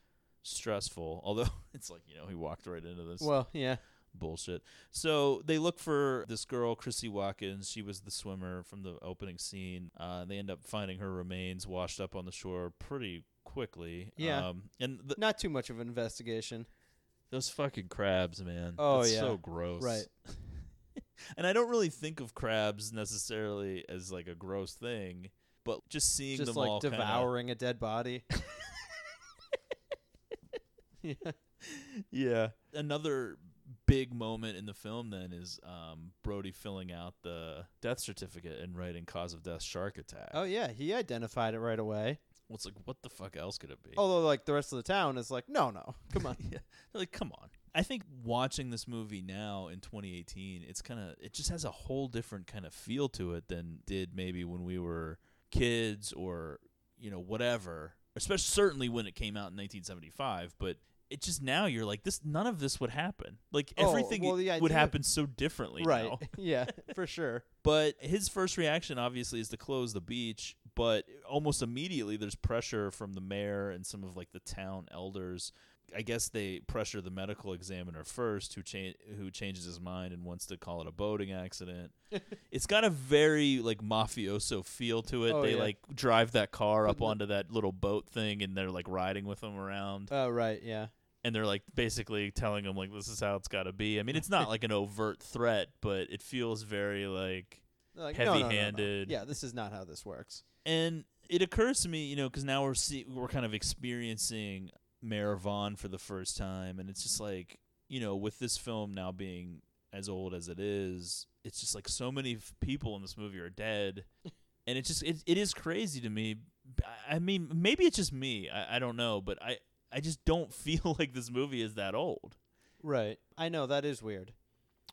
stressful. Although it's like you know he walked right into this Well, yeah. Bullshit. So they look for this girl, Chrissy Watkins. She was the swimmer from the opening scene. Uh, they end up finding her remains washed up on the shore pretty quickly. Yeah. Um, and the, Not too much of an investigation. those fucking crabs, man. Oh, That's yeah. so gross. Right. and I don't really think of crabs necessarily as like a gross thing, but just seeing Just them like all kinda- devouring a dead body. yeah. yeah. Another big moment in the film then is um, Brody filling out the death certificate and writing cause of death shark attack. Oh yeah, he identified it right away. Well, it's like, what the fuck else could it be? Although like the rest of the town is like, no, no, come on. yeah. They're like, come on. I think watching this movie now in 2018, it's kind of, it just has a whole different kind of feel to it than did maybe when we were kids or, you know, whatever. Especially certainly when it came out in 1975, but it just now you're like this. None of this would happen. Like Oh, everything well, would idea- happen so differently right. yeah, for sure. But his first reaction, obviously, is to close the beach. But almost immediately, there's pressure from the mayor and some of like the town elders. I guess they pressure the medical examiner first, who cha- who changes his mind and wants to call it a boating accident. it's got a very like mafioso feel to it. Oh, they yeah. like drive that car up onto that little boat thing, and they're like riding with them around Oh, right. Yeah. And they're like basically telling him like this is how it's got to be. I mean, it's not like an overt threat, but it feels very like Like, no, no, no, no. Heavy-handed. Yeah, this is not how this works. and it occurs to me, you know, cuz now we're see- we're kind of experiencing Mayor Vaughn for the first time and it's just like, you know, with this film now being as old as it is, it's just like so many f- people in this movie are dead. and it just it, it is crazy to me. I- I mean, maybe it's just me. I, I don't know, but I I just don't feel like this movie is that old. Right. I know that is weird,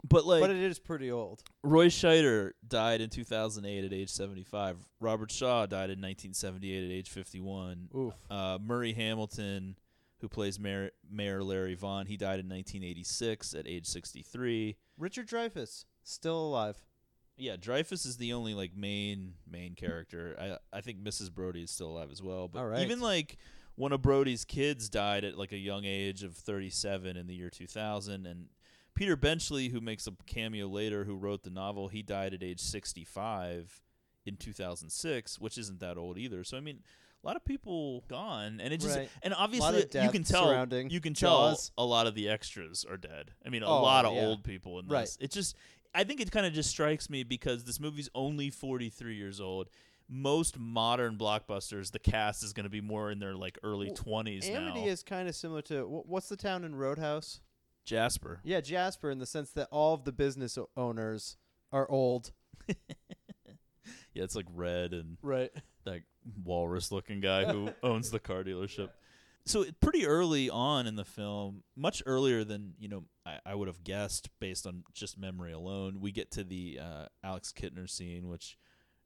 But like but it is pretty old. Roy Scheider died in 2008 at age 75. Robert Shaw died in 1978 at age 51. Oof. Uh, Murray Hamilton, who plays Mayor, Mayor Larry Vaughn, he died in 1986 at age 63. Richard Dreyfuss still alive. Yeah, Dreyfuss is the only like main main character. I I think Mrs. Brody is still alive as well. But All right. even like one of Brody's kids died at like a young age of 37 in the year 2000 and Peter Benchley who makes a cameo later who wrote the novel, he died at age 65 in 2006, which isn't that old either. So I mean, a lot of people gone and it just Right. and obviously you can tell you can tell Jaws. a lot of the extras are dead. I mean, a Oh, lot of yeah. old people in this. Right. It just I think it kind of just strikes me because this movie's only 43 years old. Most modern blockbusters, the cast is going to be more in their like early Well, 20s Amity now. is kind of similar to wh- what's the town in Roadhouse? Jasper. Yeah, Jasper, in the sense that all of the business o- owners are old. Yeah, it's like Red and Right. that walrus looking guy who owns the car dealership. So it- pretty early on in the film, much earlier than you know I, I would have guessed based on just memory alone, we get to the uh, Alex Kintner scene, which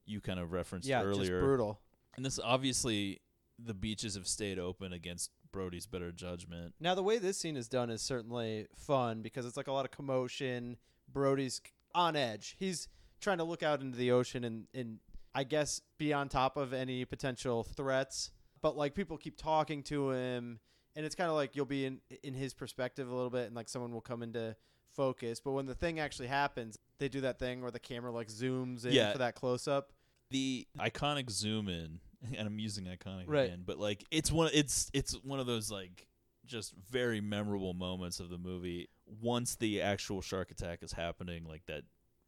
you kind of referenced Yeah, earlier. just brutal. And this obviously the beaches have stayed open against Brody's better judgment. Now the way this scene is done is certainly fun because it's like a lot of commotion. Brody's on edge. He's trying to look out into the ocean and, and I guess be on top of any potential threats. But like people keep talking to him and it's kind of like you'll be in in his perspective a little bit and like someone will come into focus. But when the thing actually happens, they do that thing where the camera like zooms in Yeah. for that close up. The iconic zoom in, and I'm using iconic Right. again, but like it's one it's it's one of those like just very memorable moments of the movie. Once the actual shark attack is happening, like that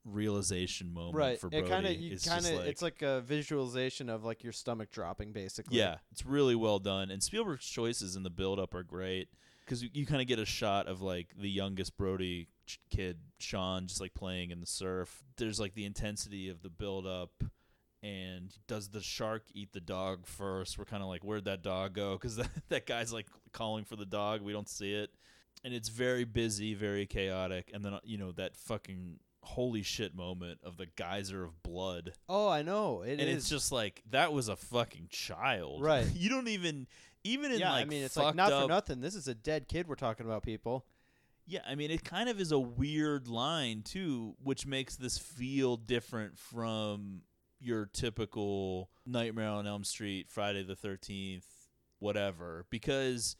realization moment Right. for It Brody. kind of you kind of like, it's like a visualization of like your stomach dropping basically. Yeah, it's really well done, and Spielberg's choices in the build-up are great because you, you kind of get a shot of like the youngest Brody ch- kid, Sean, just like playing in the surf. There's like the intensity of the build-up, and does the shark eat the dog first? We're kind of like, where'd that dog go? Because that, that guy's like calling for the dog, we don't see it, and it's very busy, very chaotic, and then uh, you know that fucking holy shit moment of the geyser of blood Oh, I know. It and is. it's just like that was a fucking child, Right. you don't even, even in yeah, like, I mean, it's like not up, for nothing. This is a dead kid we're talking about, people. Yeah, I mean, it kind of is a weird line too, which makes this feel different from your typical Nightmare on Elm Street, Friday the Thirteenth, whatever. Because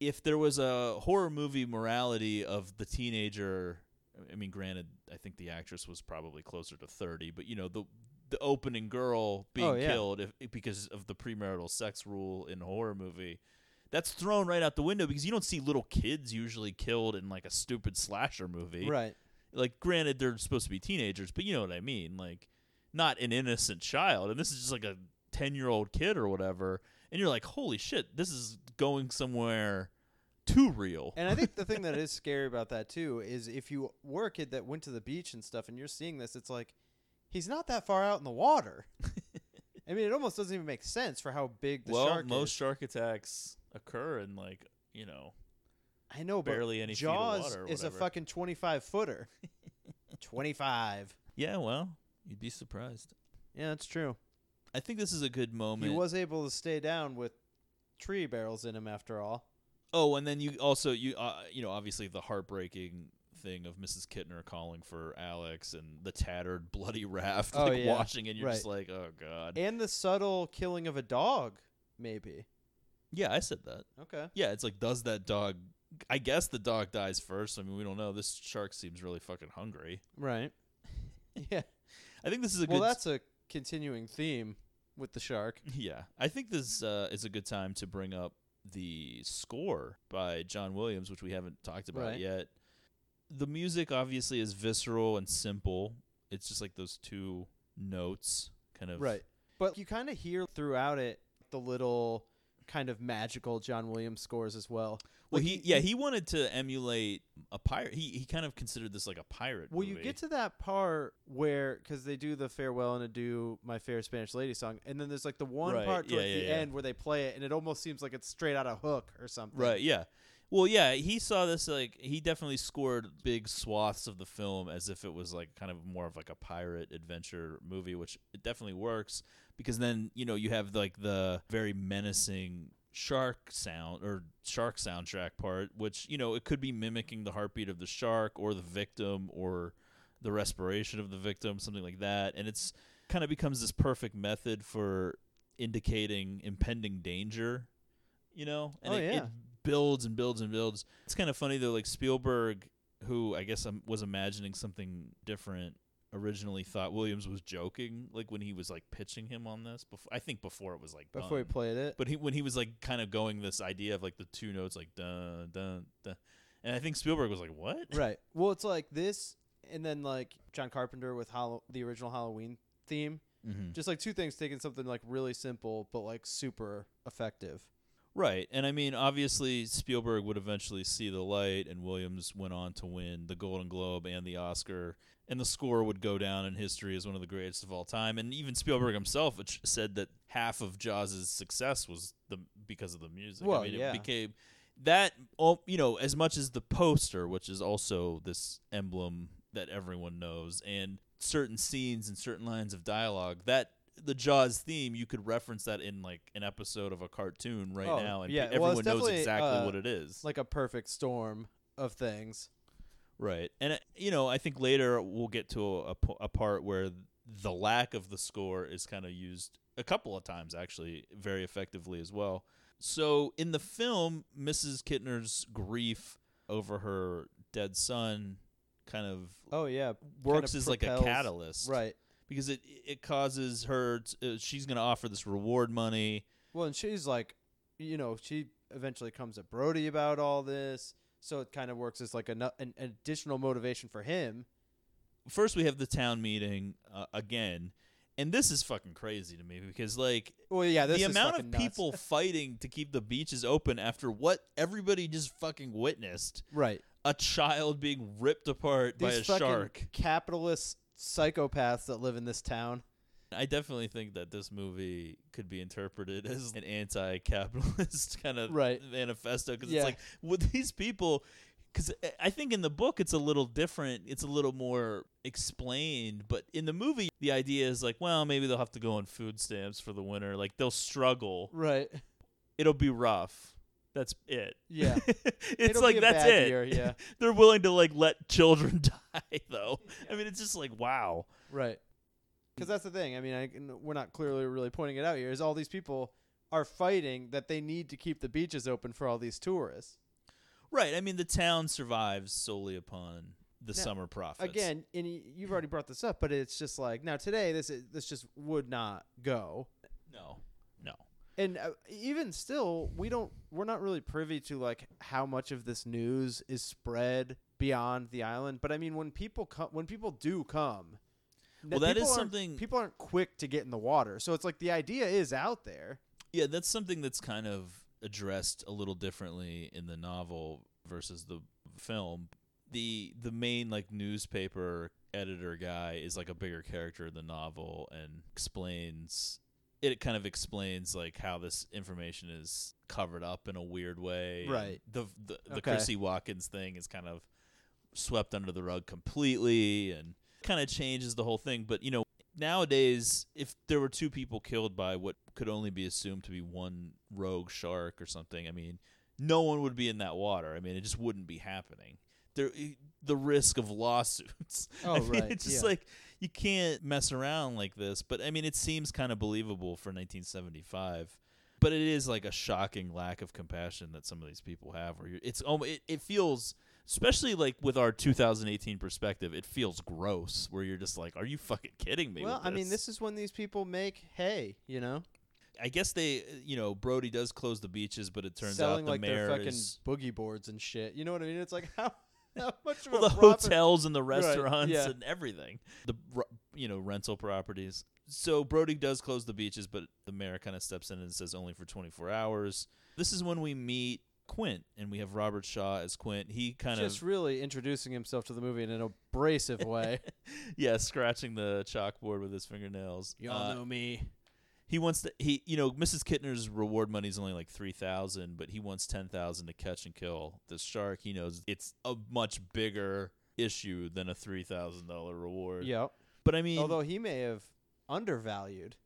if there was a horror movie morality of the teenager, I mean, granted, I think the actress was probably closer to thirty, but you know the the opening girl being Oh, yeah. killed if, because of the premarital sex rule in a horror movie. That's thrown right out the window because you don't see little kids usually killed in like a stupid slasher movie. Right. Like, granted, they're supposed to be teenagers, but you know what I mean. Like, not an innocent child, and this is just like a ten-year-old kid or whatever. And you're like, holy shit, this is going somewhere too real. And I think the thing that is scary about that too is if you were a kid that went to the beach and stuff, and you're seeing this, it's like he's not that far out in the water. I mean, it almost doesn't even make sense for how big the well, shark most is. shark attacks occur in like you know I know, barely any feet of Jaws water is a fucking 25 footer. 25. yeah. Well, you'd be surprised. Yeah, that's true. I think this is a good moment. He was able to stay down with tree barrels in him after all. Oh, and then you also you uh, you know obviously the heartbreaking thing of Mrs. Kintner calling for Alex and the tattered bloody raft Oh, like yeah. watching and you're just like oh god. And the subtle killing of a dog, maybe. yeah, I said that. Okay. Yeah, it's like does that dog I guess the dog dies first. I mean, we don't know. This shark seems really fucking hungry. Right. yeah. I think this is a Well, good that's a continuing theme with the shark. Yeah, I think this uh, is a good time to bring up the score by John Williams, which we haven't talked about Right. yet. The music obviously is visceral and simple. It's just like those two notes, kind of. Right. But you kind of hear throughout it the little kind of magical John Williams scores as well. Well, Like, he yeah he wanted to emulate a pirate. He he kind of considered this like a pirate. Well, you get to that part where because they do the farewell and do my fair Spanish lady song, and then there's like the one Right, part yeah, yeah, the yeah. end where they play it, and it almost seems like it's straight out of Hook or something. Right, yeah. Well, yeah, he saw this like he definitely scored big swaths of the film as if it was like kind of more of like a pirate adventure movie, which it definitely works because then, you know, you have like the very menacing shark sound or shark soundtrack part, which, you know, it could be mimicking the heartbeat of the shark or the victim or the respiration of the victim, something like that. And it's kind of becomes this perfect method for indicating impending danger, you know? And Oh, it, it yeah. Builds and builds and builds. It's kind of funny though, like Spielberg, who I guess um, was imagining something different originally thought Williams was joking like when he was like pitching him on this before I think before it was like Before he played it. But he when he was like kind of going this idea of like the two notes like dun dun dun, and I think Spielberg was like, "What?" right. Well, it's like this, and then like John Carpenter with the original Halloween theme. Mm-hmm. Just like two things, taking something like really simple but like super effective. Right, and I mean, obviously Spielberg would eventually see the light, and Williams went on to win the Golden Globe and the Oscar, and the score would go down in history as one of the greatest of all time. And even Spielberg himself said that half of Jaws' success was the because of the music. Well, I mean, yeah. it became that. oh, You know, as much as the poster, which is also this emblem that everyone knows, and certain scenes and certain lines of dialogue that. The Jaws theme, you could reference that in like an episode of a cartoon right Oh, now, and yeah. pe- everyone it's knows exactly uh, what it is. Like a perfect storm of things. Right. And, uh, you know, I think later we'll get to a, a, a part where the lack of the score is kind of used a couple of times, actually, very effectively as well. So in the film, Mrs. Kintner's grief over her dead son kind of Oh yeah. works kinda as like a catalyst. Right. Because it, it causes her, t- uh, she's going to offer this reward money. Well, and she's like, you know, she eventually comes at Brody about all this, so it kind of works as like a, nu- an additional motivation for him. First, we have the town meeting uh, again. And this is fucking crazy to me because, like, Well, yeah, this the amount of people fighting to keep the beaches open after what everybody just fucking witnessed right? a child being ripped apart by a fucking shark. capitalist psychopaths that live in this town. I definitely think that this movie could be interpreted as an anti-capitalist kind of Right. manifesto because Yeah. it's like with these people because I think in the book it's a little different. It's a little more explained, but in the movie the idea is like, well, maybe they'll have to go on food stamps for the winter. Like they'll struggle. Right. It'll be rough. That's it. Yeah. it's It'll like that's it. year, yeah. They're willing to like let children die though. I mean, it's just like wow. Right. Because that's the thing. I mean, I, we're not clearly really pointing it out here. Is all these people are fighting that they need to keep the beaches open for all these tourists. Right. I mean, the town survives solely upon the Now, summer profits. Again, and you've already brought this up, but it's just like now today this is, this just would not go. no. And uh, even still, we don't we're not really privy to like how much of this news is spread beyond the island. But I mean, when people come, when people do come, Well, that is something- people aren't quick to get in the water. So it's like the idea is out there. Yeah, that's something that's kind of addressed a little differently in the novel versus the film. The the main like newspaper editor guy is like a bigger character in the novel and explains it kind of explains like how this information is covered up in a weird way. Right. The the, the Okay. Chrissy Watkins thing is kind of swept under the rug completely and kind of changes the whole thing. But you know, nowadays, if there were two people killed by what could only be assumed to be one rogue shark or something, I mean, no one would be in that water. I mean, it just wouldn't be happening. There, the risk of lawsuits. Oh, I mean, right, It's just yeah. like you can't mess around like this. But I mean, it seems kind of believable for 1975. But it is like a shocking lack of compassion that some of these people have. Where you're, it's almost it, it feels, especially like with our 2018 perspective, it feels gross. Where you're just like, are you fucking kidding me? well, I mean, this is when these people make hay, you know, I guess they, you know, Brody does close the beaches, but it turns selling out the like mayor their fucking is boogie boards and shit. You know what I mean? It's like how much well, the profit- hotels and the restaurants yeah. and everything, the you know rental properties. So Brody does close the beaches, but the mayor kind of steps in and says only for 24 hours. This is when we meet Quint, and we have Robert Shaw as Quint. He kind just of just really introducing himself to the movie in an abrasive way. yeah, scratching the chalkboard with his fingernails. Y'all Uh, know me. He wants to he you know mrs kintner's reward money is only like 3000 but he wants 10000 to catch and kill this shark he knows it's a much bigger issue than a $3000 reward Yep. but i mean Although he may have undervalued.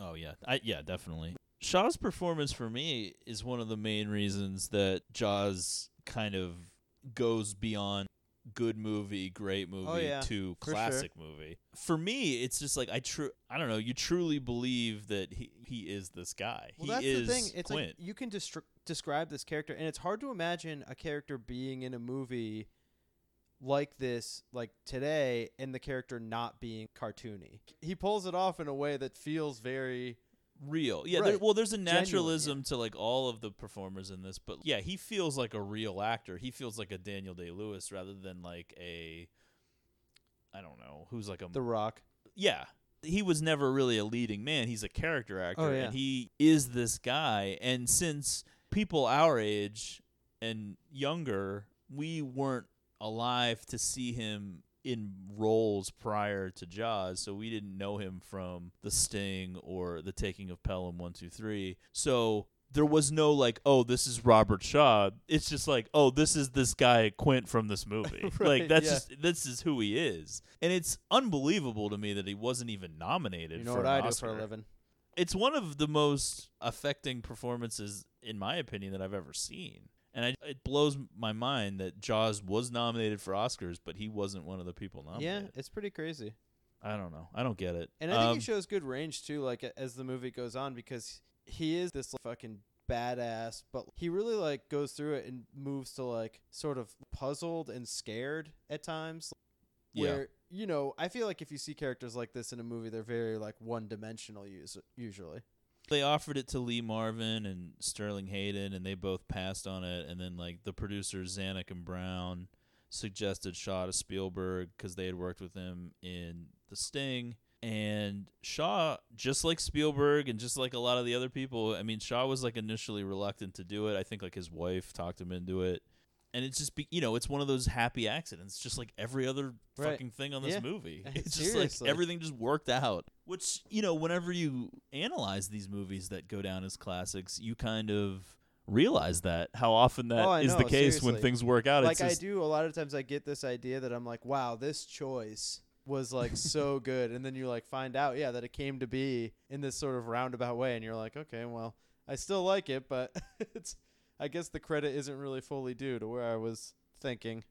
oh yeah I, yeah definitely shaw's performance for me is one of the main reasons that jaws kind of goes beyond good movie great oh, movie Oh, yeah, to for sure. classic movie for me it's just like i true i don't know you truly believe that he, he is this guy Well, he that's is the thing. It's Quint. like you can destri- describe this character, and it's hard to imagine a character being in a movie like this, like today, and the character not being cartoony. He pulls it off in a way that feels very. Real. Yeah, there, Right. well, there's a Genuine, naturalism to like all of the performers in this, but yeah, he feels like a real actor. He feels like a Daniel Day Lewis rather than like a I don't know who's like a The Rock. yeah. He was never really a leading man. He's a character actor, Oh, yeah. and he is this guy. And since people our age and younger, we weren't alive to see him in roles prior to Jaws, so we didn't know him from The Sting or The Taking of Pelham One Two Three. So there was no like, oh, this is Robert Shaw. It's just like, oh, this is this guy Quint from this movie. like that's yeah. just this is who he is, and it's unbelievable to me that he wasn't even nominated. You know for what an I do Oscar. for a living. It's one of the most affecting performances, in my opinion, that I've ever seen. And I, it blows my mind that Jaws was nominated for Oscars, but he wasn't one of the people nominated. Yeah, it's pretty crazy. I don't know. I don't get it. And I think Um, he shows good range too, like as the movie goes on, because he is this like, fucking badass, but he really like goes through it and moves to like sort of puzzled and scared at times. Yeah. Where you know, I feel like if you see characters like this in a movie, they're very like one dimensional us- usually. They offered it to Lee Marvin and Sterling Hayden, and they both passed on it. And then like the producers Zanuck and Brown suggested Shaw to Spielberg because they had worked with him in The Sting. And Shaw, just like Spielberg and just like a lot of the other people, I mean, Shaw was like initially reluctant to do it. I think like his wife talked him into it. And it's just, be, you know, it's one of those happy accidents, just like every other Right. fucking thing on this Yeah. movie. It's just like everything just worked out. Which, you know, whenever you analyze these movies that go down as classics, you kind of realize that how often that is Oh, I the know, case when things work out. like I do a lot of times I get this idea that I'm like, wow, this choice was like so good and then you like find out yeah that it came to be in this sort of roundabout way and you're like, okay, well, I still like it, but it's I guess the credit isn't really fully due to where I was thinking.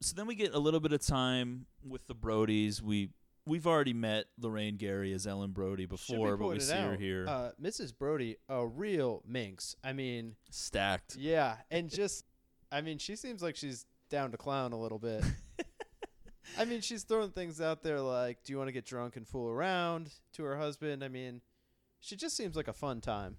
so then we get a little bit of time with the Brodies. We we've already met Lorraine Gary as Ellen Brody before, but we see her here Uh, Mrs. Brody, a real minx. I mean, stacked. yeah, and just I mean, she seems like she's down to clown a little bit. I mean, she's throwing things out there like, "Do you want to get drunk and fool around?" to her husband. I mean, she just seems like a fun time.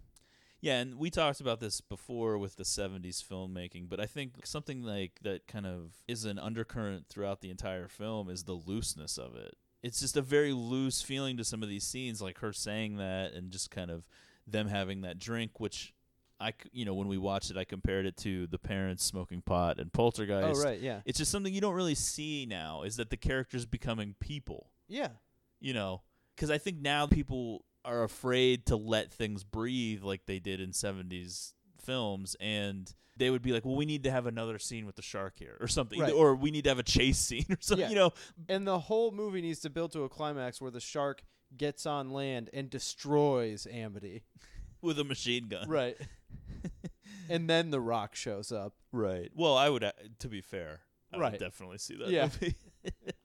Yeah, and we talked about this before with the 70s filmmaking, but I think something like that kind of is an undercurrent throughout the entire film is the looseness of it. It's just a very loose feeling to some of these scenes, like her saying that and just kind of them having that drink, which I, you know, when we watched it, I compared it to the parents smoking pot and Poltergeist. Oh right, yeah, It's just something you don't really see now is that the characters becoming people yeah, you know because i think now people are afraid to let things breathe like they did in 70s films and they would be like well we need to have another scene with the shark here or something Right. or we need to have a chase scene or something Yeah. you know and the whole movie needs to build to a climax where the shark gets on land and destroys Amity. with a machine gun Right. and then the Rock shows up. Right. Well, I would, uh, to be fair, I Right. would definitely see that Yeah.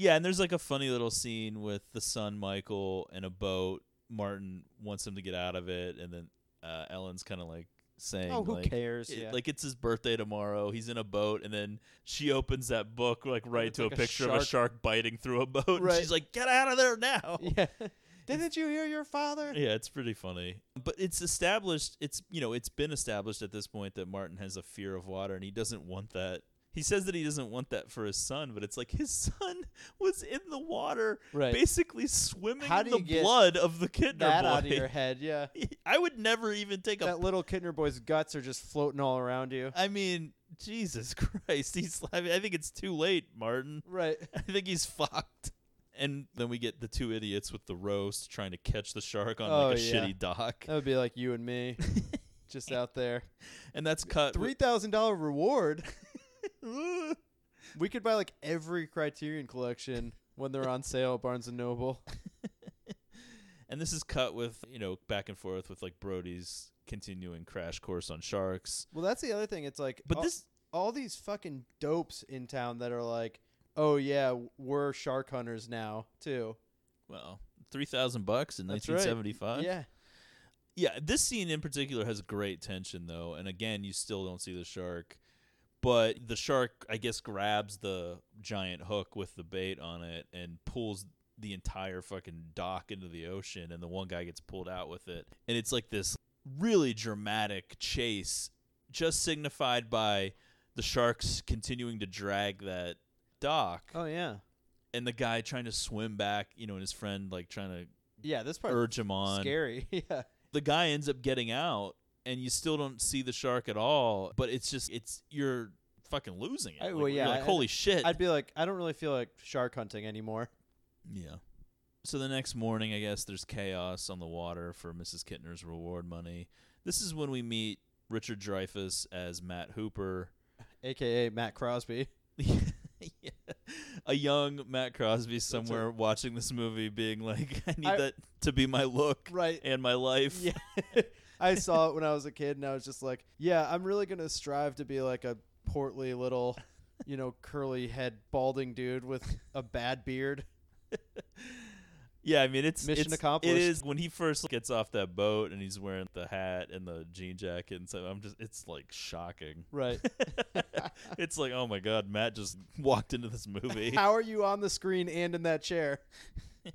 yeah, and there's like a funny little scene with the son Michael in a boat. Martin wants him to get out of it, and then uh, Ellen's kind of like saying, Oh, who like, cares? it- Yeah. like it's his birthday tomorrow. He's in a boat, and then she opens that book like right it's to like a a picture of a shark. biting through a boat. Right. she's like, "Get out of there now!" Yeah. Didn't you hear your father? Yeah, it's pretty funny. But it's established it's you know, it's been established at this point that Martin has a fear of water and he doesn't want that. He says that he doesn't want that for his son, but it's like his son was in the water Right. basically swimming How in the blood of the Kintner That boy. out of your head, yeah. I would never even take a That little Kintner boy's guts are just floating all around you. I mean, Jesus Christ. He's I, mean, I think it's too late, Martin. Right. I think he's fucked. And then we get the two idiots with the roast trying to catch the shark on Oh, like a yeah. shitty dock. That would be like you and me, just out there. And that's cut Three thousand dollar reward. We could buy like every Criterion collection when they're on sale at Barnes and Noble. And this is cut with, you know, back and forth with like Brody's continuing crash course on sharks. Well, that's the other thing. It's like, But all, this all these fucking dopes in town that are like, oh yeah, we're shark hunters now too. well, 3000 bucks in That's right. 1975. Yeah. Yeah, this scene in particular has great tension though, and again, you still don't see the shark. But the shark, I guess, grabs the giant hook with the bait on it and pulls the entire fucking dock into the ocean, and the one guy gets pulled out with it. And it's like this really dramatic chase, just signified by the sharks continuing to drag that dock, Oh yeah. and the guy trying to swim back, you know, and his friend like trying to Yeah, this part urge him on scary. yeah. the guy ends up getting out and you still don't see the shark at all but it's just it's you're fucking losing it I- Like, well, you're yeah, like holy shit I'd be like, I don't really feel like shark hunting anymore. yeah so the next morning i guess there's chaos on the water for mrs kintner's reward money this is when we meet richard dreyfuss as matt hooper AKA Matt Crosby. yeah. a young matt crosby somewhere watching this movie being like i need I- that to be my look Right. and my life Yeah. I saw it when I was a kid and I was just like, yeah, I'm really going to strive to be like a portly little, you know, curly head balding dude with a bad beard. Yeah, I mean it's Mission it's- accomplished. It is when he first gets off that boat and he's wearing the hat and the jean jacket, and so I'm just it's like shocking. Right. it's like oh my god, Matt just walked into this movie. How are you on the screen and in that chair?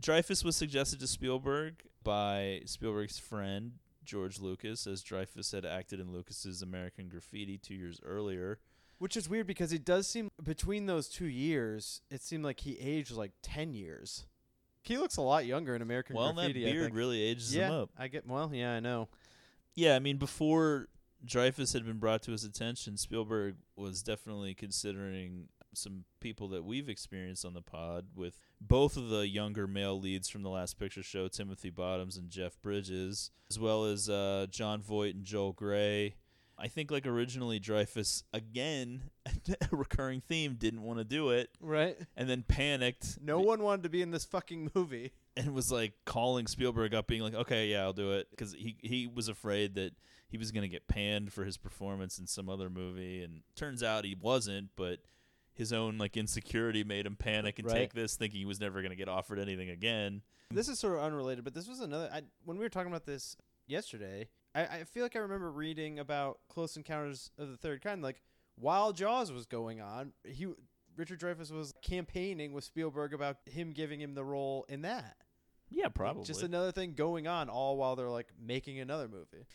Dreyfuss was suggested to Spielberg by Spielberg's friend George Lucas, as Dreyfuss had acted in Lucas's American Graffiti two years earlier. Which is weird because it does seem between those two years, it seemed like he aged like 10 years. He looks a lot younger in American well, Graffiti. that I beard really ages yeah, him up. I get well, yeah, I know. Yeah, I mean, before Dreyfuss had been brought to his attention, Spielberg was definitely considering some people that we've experienced on the pod with both of the younger male leads from the last picture show, Timothy Bottoms and Jeff Bridges, as well as uh, Jon Voight and Joel Grey. I think, like originally, Dreyfuss again, a recurring theme, didn't want to do it, Right? and then panicked. No one wanted to be in this fucking movie. and was like calling Spielberg up, being like, "Okay, yeah, I'll do it," because he he was afraid that he was gonna get panned for his performance in some other movie, and turns out he wasn't. But his own like insecurity made him panic and Right. take this, thinking he was never gonna get offered anything again. This is sort of unrelated, but this was another. I, when we were talking about this yesterday, I, I feel like I remember reading about Close Encounters of the Third Kind. Like while Jaws was going on, he Richard Dreyfuss was campaigning with Spielberg about him giving him the role in that. Yeah, probably. Just another thing going on, all while they're like making another movie.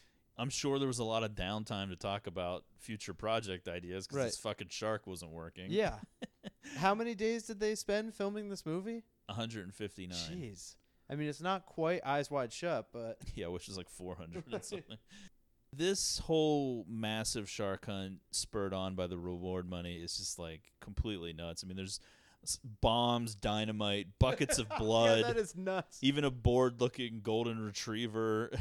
I'm sure there was a lot of downtime to talk about future project ideas because Right. this fucking shark wasn't working. Yeah. How many days did they spend filming this movie? 159. Jeez. I mean, it's not quite Eyes Wide Shut, but Yeah, which is like 400 and something. This whole massive shark hunt spurred on by the reward money is just like completely nuts. I mean, there's bombs, dynamite, buckets of blood, yeah, that is nuts. even a bored looking golden retriever.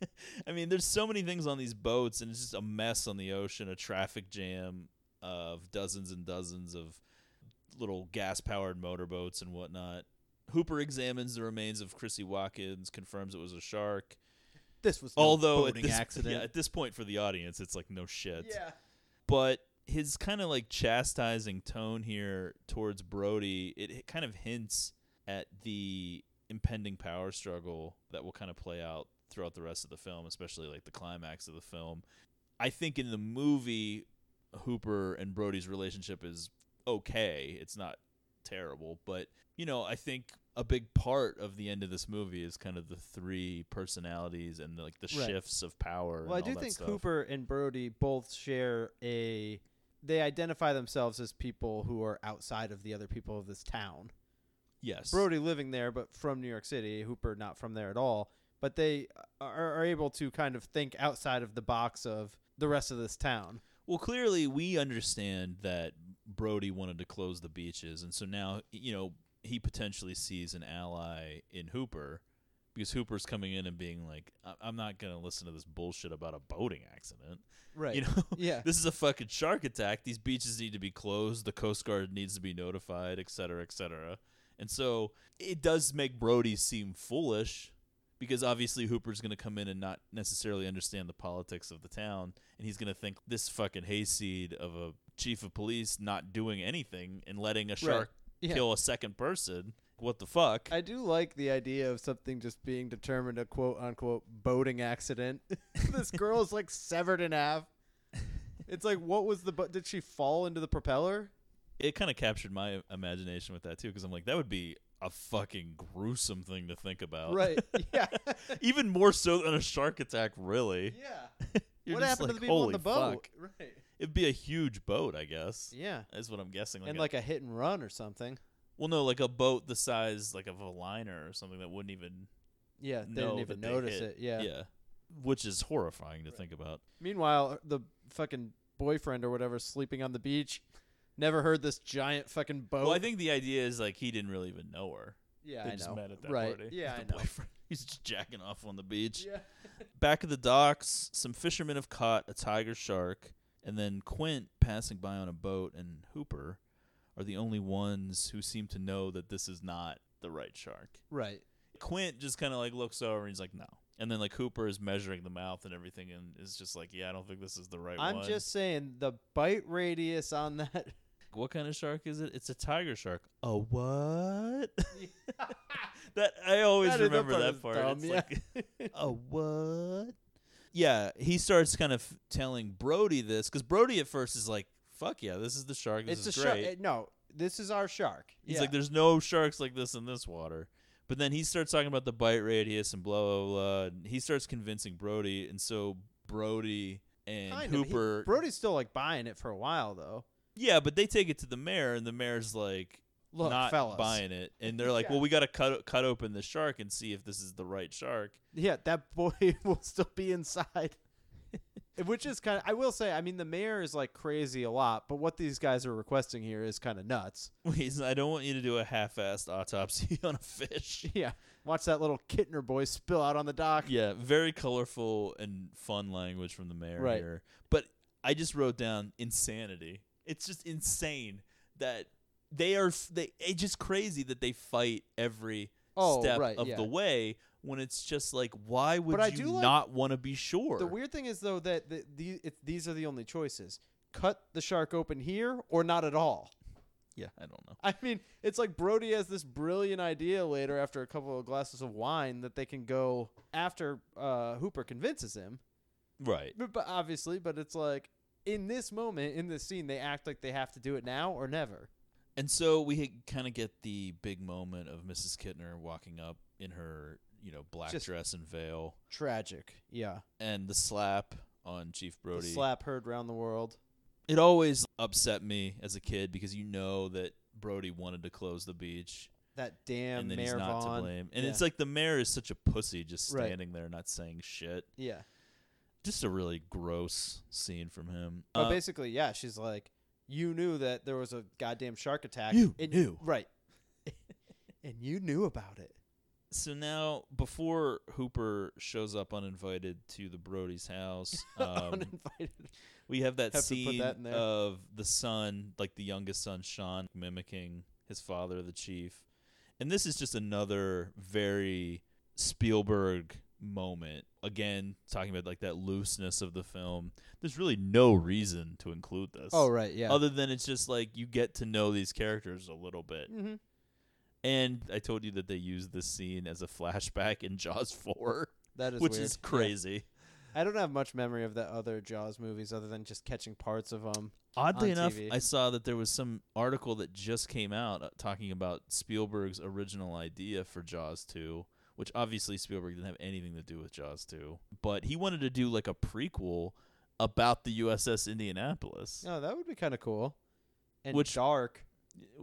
I mean, there's so many things on these boats, and it's just a mess on the ocean, a traffic jam of dozens and dozens of little gas powered motorboats and whatnot. Hooper examines the remains of Chrissy Watkins, confirms it was a shark. This was no Although at this, accident. yeah, at this point for the audience, it's like no shit. yeah. But his kind of like chastising tone here towards Brody, it, it kind of hints at the impending power struggle that will kind of play out throughout the rest of the film, especially like the climax of the film. I think in the movie, Hooper and Brody's relationship is okay. It's not terrible, but you know, I think a big part of the end of this movie is kind of the three personalities and like the Right. shifts of power. Well, I do think stuff. Hooper and Brody both share a. They identify themselves as people who are outside of the other people of this town. Yes, Brody living there, but from New York City. Hooper not from there at all. But they are, are able to kind of think outside of the box of the rest of this town. Well, clearly we understand that Brody wanted to close the beaches, and so now you know he potentially sees an ally in Hooper because Hooper's coming in and being like, "I- "I'm not gonna listen to this bullshit about a boating accident." Right. You know, Yeah. this is a fucking shark attack. These beaches need to be closed. The Coast Guard needs to be notified, et cetera, et cetera. And so it does make Brody seem foolish because obviously Hooper's going to come in and not necessarily understand the politics of the town, and he's going to think this fucking hayseed of a chief of police not doing anything and letting a shark Yeah. kill a second person. What the fuck? I do like the idea of something just being determined a quote unquote boating accident. this girl is like severed in half. It's like, what was the boat? Did she fall into the propeller? it kind of captured my imagination with that too because I'm like that would be a fucking gruesome thing to think about. Right. Yeah. Even more so than a shark attack, really. yeah. What happened to the people on the boat? fuck." Right. It'd be a huge boat, I guess. Yeah. Is what I'm guessing. Like and a- like a hit and run or something. Well, no, like a boat the size like of a liner or something that wouldn't even Yeah. They know didn't even that they notice hit. it. Yeah. yeah, which is horrifying to think about. Meanwhile, the fucking boyfriend or whatever sleeping on the beach never heard this giant fucking boat. Well, I think the idea is like he didn't really even know her. yeah, they I just know. met at that right. party. Yeah, The I know. boyfriend. He's just jacking off on the beach. Yeah. Back at the docks, some fishermen have caught a tiger shark, and then Quint, passing by on a boat, and Hooper are the only ones who seem to know that this is not the right shark. Right. Quint just kind of like looks over and he's like, no. And then like Hooper is measuring the mouth and everything, and is just like, yeah, I don't think this is the right one. I'm just saying the bite radius on that. what kind of shark is it? It's a tiger shark. A what? that I always That remember that part. dumb, it's yeah. like a what? Yeah, he starts kind of telling Brody this because Brody at first is like, "Fuck yeah, this is the shark. This it's a is shark. great." No, this is our shark. He's Yeah. like, "There's no sharks like this in this water." But then he starts talking about the bite radius and blah blah blah. And he starts convincing Brody, and so Brody and Kind of. He- Hooper. Brody's still like buying it for a while though. yeah, but they take it to the mayor, and the mayor's like, Look, not fellas. buying it, and they're like, Yeah. "Well, we got to cut cut open the shark and see if this is the right shark." Yeah, that boy will still be inside. Which is kind of, I will say, I mean, the mayor is like crazy a lot, but what these guys are requesting here is kind of nuts. He's, I don't want you to do a half-assed autopsy on a fish. Yeah. Watch that little Kintner boy spill out on the dock. Yeah, very colorful and fun language from the mayor Right. here. But I just wrote down insanity. It's just insane that they are they it's just crazy that they fight every Oh, step right, of yeah. the way when it's just like why would But you like- not want to be sure? The weird thing is, though, that the, the, it, these are the only choices cut the shark open here or not at all. yeah, I don't know. I mean, it's like Brody has this brilliant idea later after a couple of glasses of wine that they can go after uh, Hooper convinces him. Right. But, but obviously, but it's like in this moment, in this scene, they act like they have to do it now or never. And so we kind of get the big moment of Mrs. Kintner walking up in her, you know, black Just- dress and veil Tragic. Yeah. and the slap on Chief The Brody. slap heard round the world. It always upset me as a kid because you know that Brody wanted to close the beach That damn and then Mayor he's not Vaughn. to blame. And yeah. it's like the mayor is such a pussy just Right. standing there not saying shit. yeah. Just a really gross scene from him. But Uh, basically, yeah, she's like, you knew that there was a goddamn shark attack. You and, knew. right? and you knew about it. So now before Hooper shows up uninvited to the Brody's house, um, Uninvited. we have that Have scene that of the son, like the youngest son, Sean, mimicking his father, the chief. And this is just another very Spielberg moment. Again, talking about like that looseness of the film. There's really no reason to include this. Oh right, yeah. Other than it's just like you get to know these characters a little bit. mm-hmm. And I told you that they used this scene as a flashback in Jaws 4, That is which weird. is Yeah. crazy. I don't have much memory of the other Jaws movies other than just catching parts of them. Oddly enough, TV. I saw that there was some article that just came out uh, talking about Spielberg's original idea for Jaws 2, which obviously Spielberg didn't have anything to do with Jaws 2, but he wanted to do like a prequel about the USS Indianapolis. Oh, that would be kind of cool. And Which- dark.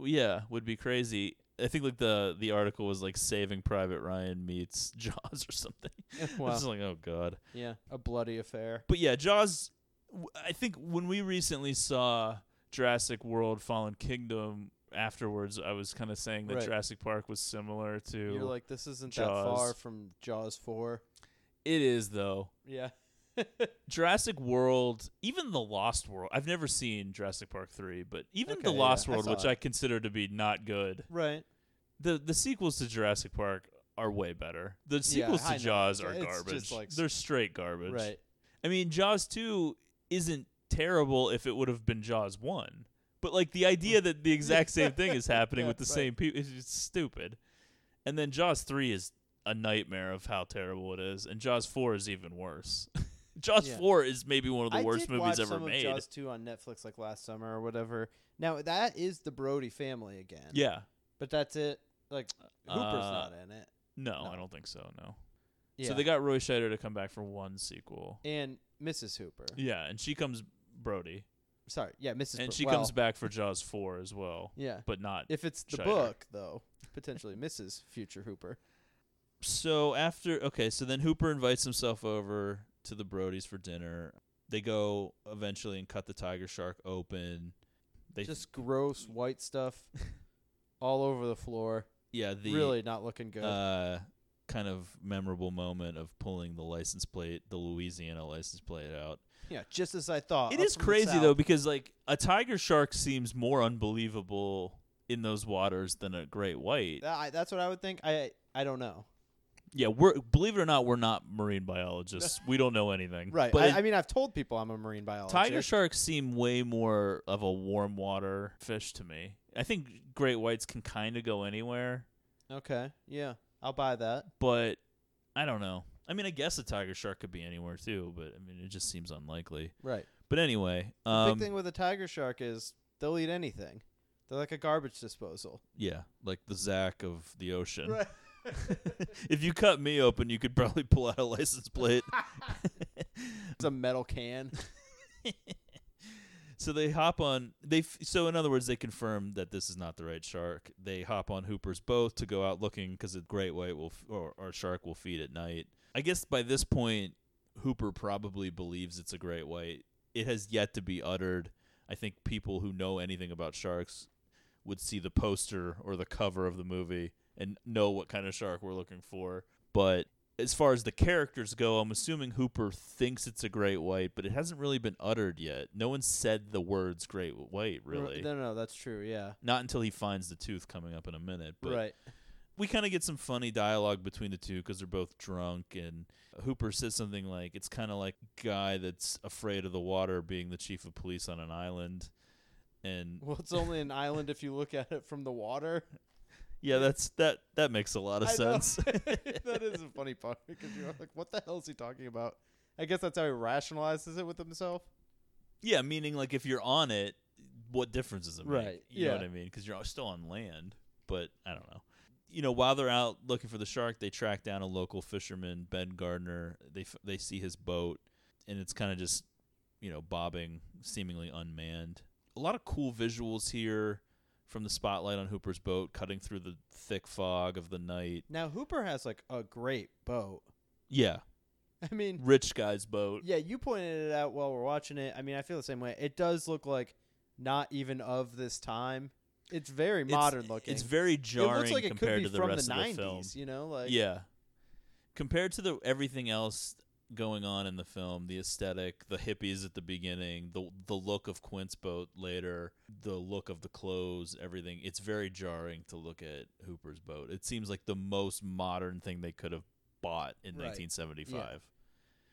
Yeah, would be crazy. I think like the the article was like Saving Private Ryan meets Jaws or something. Wow. was like, oh god. Yeah, a bloody affair. But yeah, Jaws. I think when we recently saw Jurassic World: Fallen Kingdom, afterwards, I was kind of saying that Right. Jurassic Park was similar to. You're like, this isn't that far from Jaws four. it is though. Yeah. Jurassic World, even the Lost World. I've never seen Jurassic Park three, but even the Okay, yeah, Lost I World, saw which it. I consider to be not good, right. the the sequels to Jurassic Park are way better. The sequels I to. Jaws are It's garbage. like They're straight garbage. Right. I mean, Jaws 2 isn't terrible if it would have been Jaws 1. But like the idea that the exact same thing is happening Yeah, with the right. same people is just stupid. And then Jaws 3 is a nightmare of how terrible it is, and Jaws 4 is even worse. Jaws Yeah. 4 is maybe one of the I worst movies ever made. Jaws two on Netflix like last summer or whatever. Now that is the Brody family again. Yeah. But that's it. Like Hooper's Uh, not in it. No, No. I don't think so, no. Yeah. So they got Roy Scheider to come back for one sequel. and Mrs. Hooper. Yeah, and she comes Brody. Sorry, yeah, Mrs. And Bro- she well, comes back for Jaws 4 as well, Yeah. but not If it's the Scheider. book, though, potentially Mrs. Future Hooper. so after okay, so then Hooper invites himself over to the Brodies for dinner. They go eventually and cut the tiger shark open. They Just gross white stuff all over the floor. yeah, the really not looking good. uh kind of memorable moment of pulling the license plate, the Louisiana license plate out. yeah, just as I thought. It is crazy though because like a tiger shark seems more unbelievable in those waters than a great white. That- I- that's what I would think. I I don't know. Yeah, we're believe it or not, we're not marine biologists. we don't know anything. Right. But I, it- I mean, I've told people I'm a marine biologist. Tiger sharks seem way more of a warm water fish to me. I think great whites can kind of go anywhere, Okay. Yeah, I'll buy that. but I don't know. I mean, I guess a tiger shark could be anywhere too, but I mean, it just seems unlikely. Right. But anyway, The um, big thing with a tiger shark is they'll eat anything. They're like a garbage disposal. yeah, like the Zach of the ocean. Right. if you cut me open, you could probably pull out a license plate. It's a metal can. So they hop on. They f- so in other words, they confirm that this is not the right shark. They hop on Hooper's boat to go out looking because a great white will f- or, or shark will feed at night. I guess by this point, Hooper probably believes it's a great white. It has yet to be uttered. I think people who know anything about sharks would see the poster or the cover of the movie and know what kind of shark we're looking for. But as far as the characters go, I'm assuming Hooper thinks it's a great white, but it hasn't really been uttered yet. No one said the words great white, really. No, no, that's true. Yeah. Not until he finds the tooth coming up in a minute. But right. we kind of get some funny dialogue between the two because they're both drunk. And Hooper says something like, it's kind of like a guy that's afraid of the water being the chief of police on an island. And Well, it's only an island if you look at it from the water. yeah, that's that that makes a lot of I know. sense. that is a funny part because you're like, what the hell is he talking about? I guess that's how he rationalizes it with himself. Yeah, meaning like if you're on it, what difference does it make? Right, You know yeah. what I mean? Because you're still on land. But I don't know. You know, while they're out looking for the shark, they track down a local fisherman, Ben Gardner. They f- they see his boat, and it's kind of just you know bobbing, seemingly unmanned. A lot of cool visuals here from the spotlight on Hooper's boat, cutting through the thick fog of the night. Now Hooper has like a great boat. Yeah, I mean, rich guy's boat. yeah, you pointed it out while we're watching it. I mean, I feel the same way. It does look like not even of this time. It's very It's- modern looking. It's very it jarring looks like it could compared be to the from rest the of the film. 90s, you know, like yeah. Compared to the everything else going on in the film, the aesthetic, the hippies at the beginning, the the look of Quint's boat later, the look of the clothes, everything, it's very jarring to look at Hooper's boat. It seems like the most modern thing they could have bought in Right. 1975,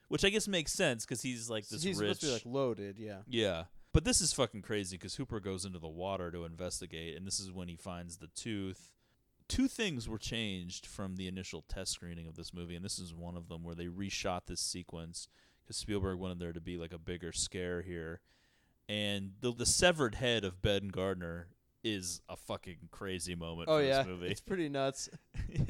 which I guess makes sense because he's like this He's rich. supposed to be like loaded, yeah. Yeah. But this is fucking crazy because Hooper goes into the water to investigate, and this is when he finds the tooth. Two things were changed from the initial test screening of this movie, and this is one of them where they reshot this sequence because Spielberg wanted there to be like a bigger scare here. And the, the severed head of Ben Gardner is a fucking crazy moment Oh for yeah, this movie. it's pretty nuts,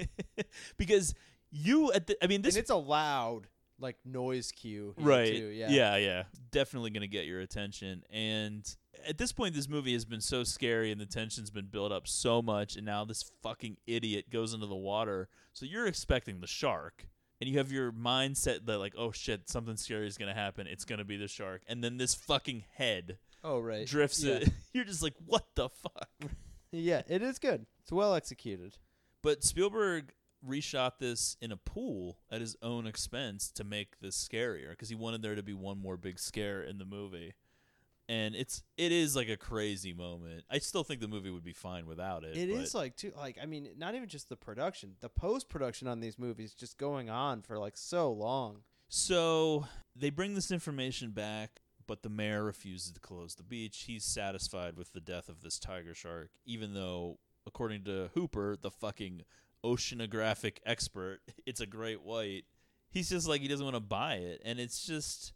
because you at the, I mean, this and it's a loud like noise cue, right Too, yeah. yeah yeah definitely gonna get your attention and at this point this movie has been so scary and the tension's been built up so much and now this fucking idiot goes into the water so you're expecting the shark and you have your mindset that like oh shit something scary is gonna happen it's gonna be the shark and then this fucking head Oh right, drifts Yeah. it you're just like what the fuck yeah, it is good. It's well executed. But Spielberg reshot this in a pool at his own expense to make this scarier because he wanted there to be one more big scare in the movie. And it's it is like a crazy moment. I still think the movie would be fine without it. It is like too like I mean, not even just the production, the post production on these movies just going on for like so long. So they bring this information back, but the mayor refuses to close the beach. He's satisfied with the death of this tiger shark, even though, according to Hooper, the fucking oceanographic expert, it's a great white. He's just like he doesn't want to buy it, and it's just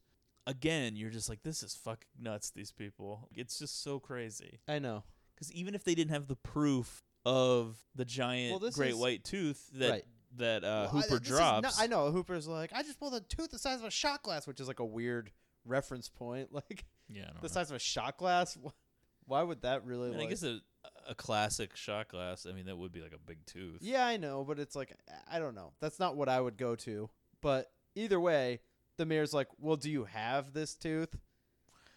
again, you're just like this is fucking nuts. These people, it's just so crazy. I know. Because even if they didn't have the proof of the giant Well, great is- white tooth that Right. that uh, Well, I- Hooper is drops, I know Hooper's like, I just pulled a tooth the size of a shot glass, which is like a weird reference point. Like yeah, I the know. size of a shot glass. Why would that really? I, mean, I guess a a classic shot glass. I mean, that would be like a big tooth. Yeah, I know, but it's like I don't know. That's not what I would go to. But either way, the mayor's like, "Well, do you have this tooth?"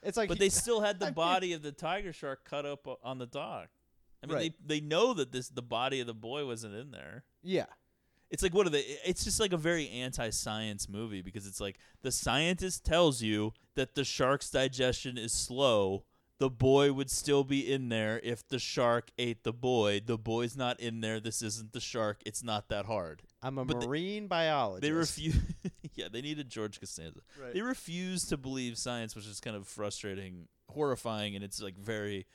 It's like, but they still had the body of the tiger shark cut up on the dock. I mean, Right. they they know that this the body of the boy wasn't in there. yeah, It's like what are they? It's just like a very anti-science movie because it's like the scientist tells you that the shark's digestion is slow. The boy would still be in there if the shark ate the boy. The boy's not in there. This isn't the shark. It's not that hard. I'm a But they- marine biologist. They refuse. yeah, they needed George Costanza. Right. They refuse to believe science, which is kind of frustrating, horrifying, and it's like very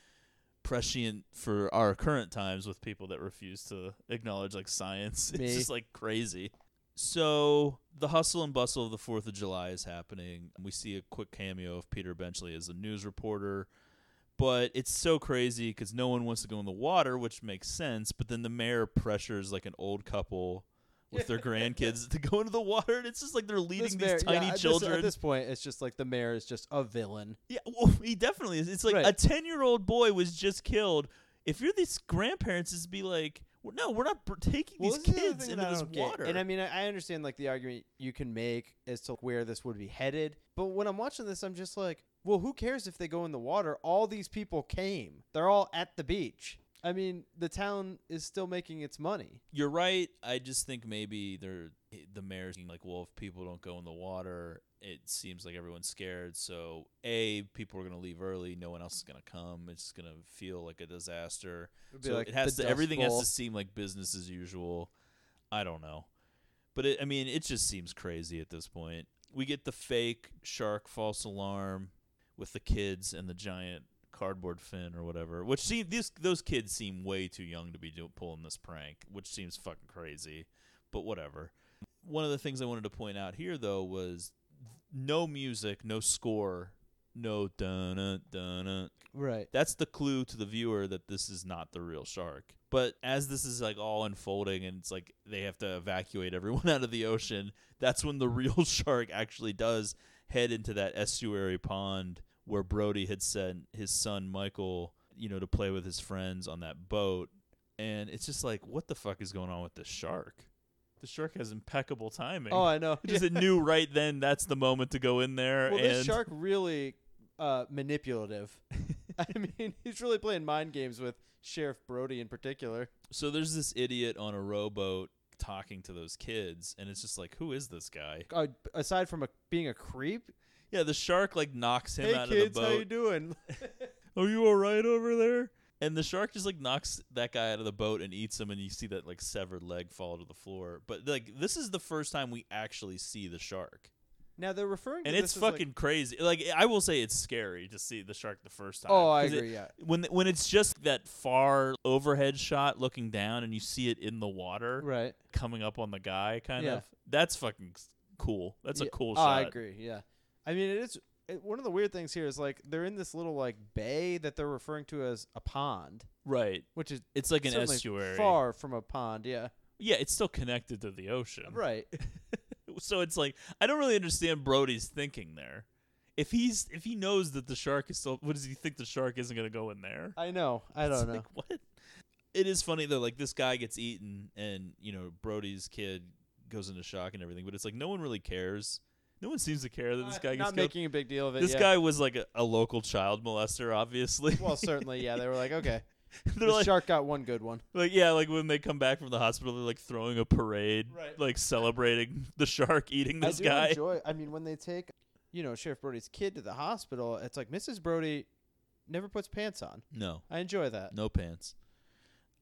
prescient for our current times with people that refuse to acknowledge like science. It's just like crazy. So the hustle and bustle of the Fourth of July is happening. We see a quick cameo of Peter Benchley as a news reporter. But it's so crazy because no one wants to go in the water, which makes sense. But then the mayor pressures like an old couple with their grandkids to go into the water, and it's just like they're leading This these mayor- yeah, tiny at this- children. at this point, it's just like the mayor is just a villain. Yeah, well, he definitely is. It's like Right. a ten-year-old boy was just killed. If you're these grandparents, is be like, well, no, we're not br- taking Well, these this is the other kids thing into that I this don't get. water. And I mean, I I understand like the argument you can make as to where this would be headed. But when I'm watching this, I'm just like, well, who cares if they go in the water? All these people came. They're all at the beach. I mean, the town is still making its money. You're right. I just think maybe they're the mayor's being like, well, if people don't go in the water, it seems like everyone's scared. So a people are gonna leave early. No one else is gonna come. It's gonna feel like a disaster. It would be So like it has to. Dust Everything has to seem like business as usual. I don't know, but it, I mean, it just seems crazy at this point. We get the fake shark false alarm with the kids and the giant cardboard fin or whatever. Which seem these those kids seem way too young to be do, pulling this prank, which seems fucking crazy. But whatever. One of the things I wanted to point out here though was no music, no score, no dun dun dun. Right. That's the clue to the viewer that this is not the real shark. But as this is like all unfolding and it's like they have to evacuate everyone out of the ocean, that's when the real shark actually does head into that estuary pond where Brody had sent his son Michael, you know, to play with his friends on that boat. And it's just like, what the fuck is going on with this shark? The shark has impeccable timing. Oh, I know. Just it knew right then that's the moment to go in there. Well, and this shark really uh, manipulative. I mean, he's really playing mind games with Sheriff Brody in particular. So there's this idiot on a rowboat talking to those kids, and it's just like, who is this guy? Uh, aside from a, being a creep, Yeah, the shark like knocks him hey out kids, of the boat. how you doing? Are you all right over there? and the shark just like knocks that guy out of the boat and eats him, and you see that like severed leg fall to the floor. But like this is the first time we actually see the shark, Now they're referring to and it's as, like- fucking crazy. Like I will say, it's scary to see the shark the first time. Oh, I 'Cause it- agree. yeah. when when it's just that far overhead shot looking down, and you see it in the water Right. coming up on the guy, kind Yeah. of. That's fucking cool. That's a cool oh, shot. I agree. Yeah. I mean, it is it, one of the weird things here is like they're in this little like bay that they're referring to as a pond, Right. which is It's like an estuary. far from a pond. Yeah. Yeah, it's still connected to the ocean. Right. So it's like I don't really understand Brody's thinking there. If he's if he knows that the shark is still, what does he think the shark isn't going to go in there? I know. I It's don't know. Like, what? It is funny though. Like this guy gets eaten, and you know Brody's kid goes into shock and everything. But it's like no one really cares. No one seems to care that this Uh, guy gets not killed. making a big deal of it. This yeah. guy was like a, a local child molester, obviously. Well, certainly, yeah. They were like, okay, the like, shark got one good one. like yeah, like when they come back from the hospital, they're like throwing a parade, Right. like celebrating the shark eating this I do guy. enjoy. I mean, when they take, you know, Sheriff Brody's kid to the hospital, it's like Mrs. Brody never puts pants on. no, I enjoy that. no pants.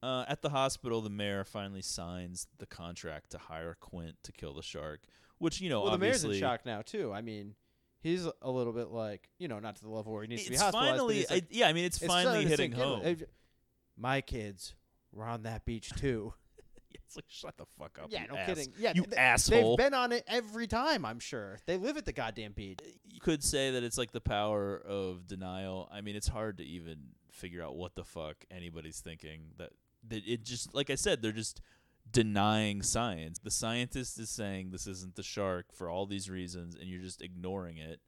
Uh, at the hospital, the mayor finally signs the contract to hire Quint to kill the shark, which you know well, the mayor's obviously in shock now too. I mean, he's a little bit like, you know, not to the level where he needs to be hospitalized. finally, he's like, I, yeah, I mean, it's, it's finally hitting home. If- My kids were on that beach too. it's like shut the fuck up. yeah, you no ass- kidding. Yeah, you th- asshole. They've been on it every time. I'm sure they live at the goddamn beach. Uh, you could say that it's like the power of denial. I mean, it's hard to even figure out what the fuck anybody's thinking. That, that it just, like I said, they're just denying science. The scientist is saying this isn't the shark for all these reasons, and you're just ignoring it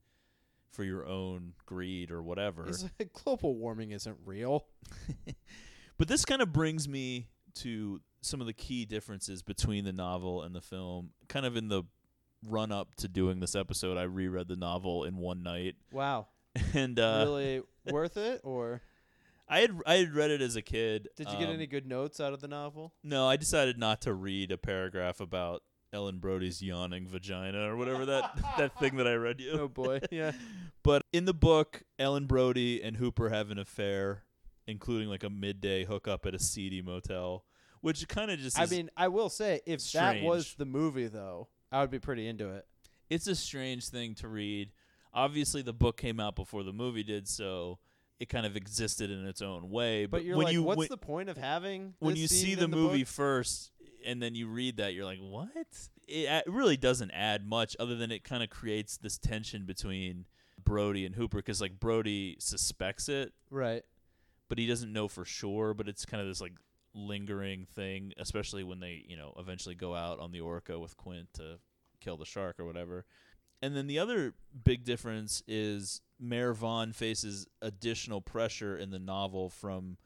for your own greed or whatever. Like, global warming isn't real. But this kind of brings me to some of the key differences between the novel and the film. Kind of in the run up to doing this episode, I reread the novel in one night, Wow, and uh, really worth it? Or I had I had read it as a kid. did you get Um, any good notes out of the novel? No, I decided not to read a paragraph about Ellen Brody's yawning vagina or whatever that that thing that I read you. Oh boy, yeah. But in the book, Ellen Brody and Hooper have an affair, including like a midday hookup at a seedy motel, which kind of just I mean, I will say, if that was the movie, though, I would be pretty into it. it's a strange thing to read. Obviously, the book came out before the movie did, so it kind of existed in its own way. But, But, you're when like, you what's when, the point of having when you see in the, movie book? first and then you read that, you're like, what? It a- really doesn't add much other than it kind of creates this tension between Brody and Hooper because like Brody suspects it, right? But he doesn't know for sure. But it's kind of this like lingering thing, especially when they you know eventually go out on the Orca with Quint to kill the shark or whatever. And then the other big difference is Mayor Vaughn faces additional pressure in the novel from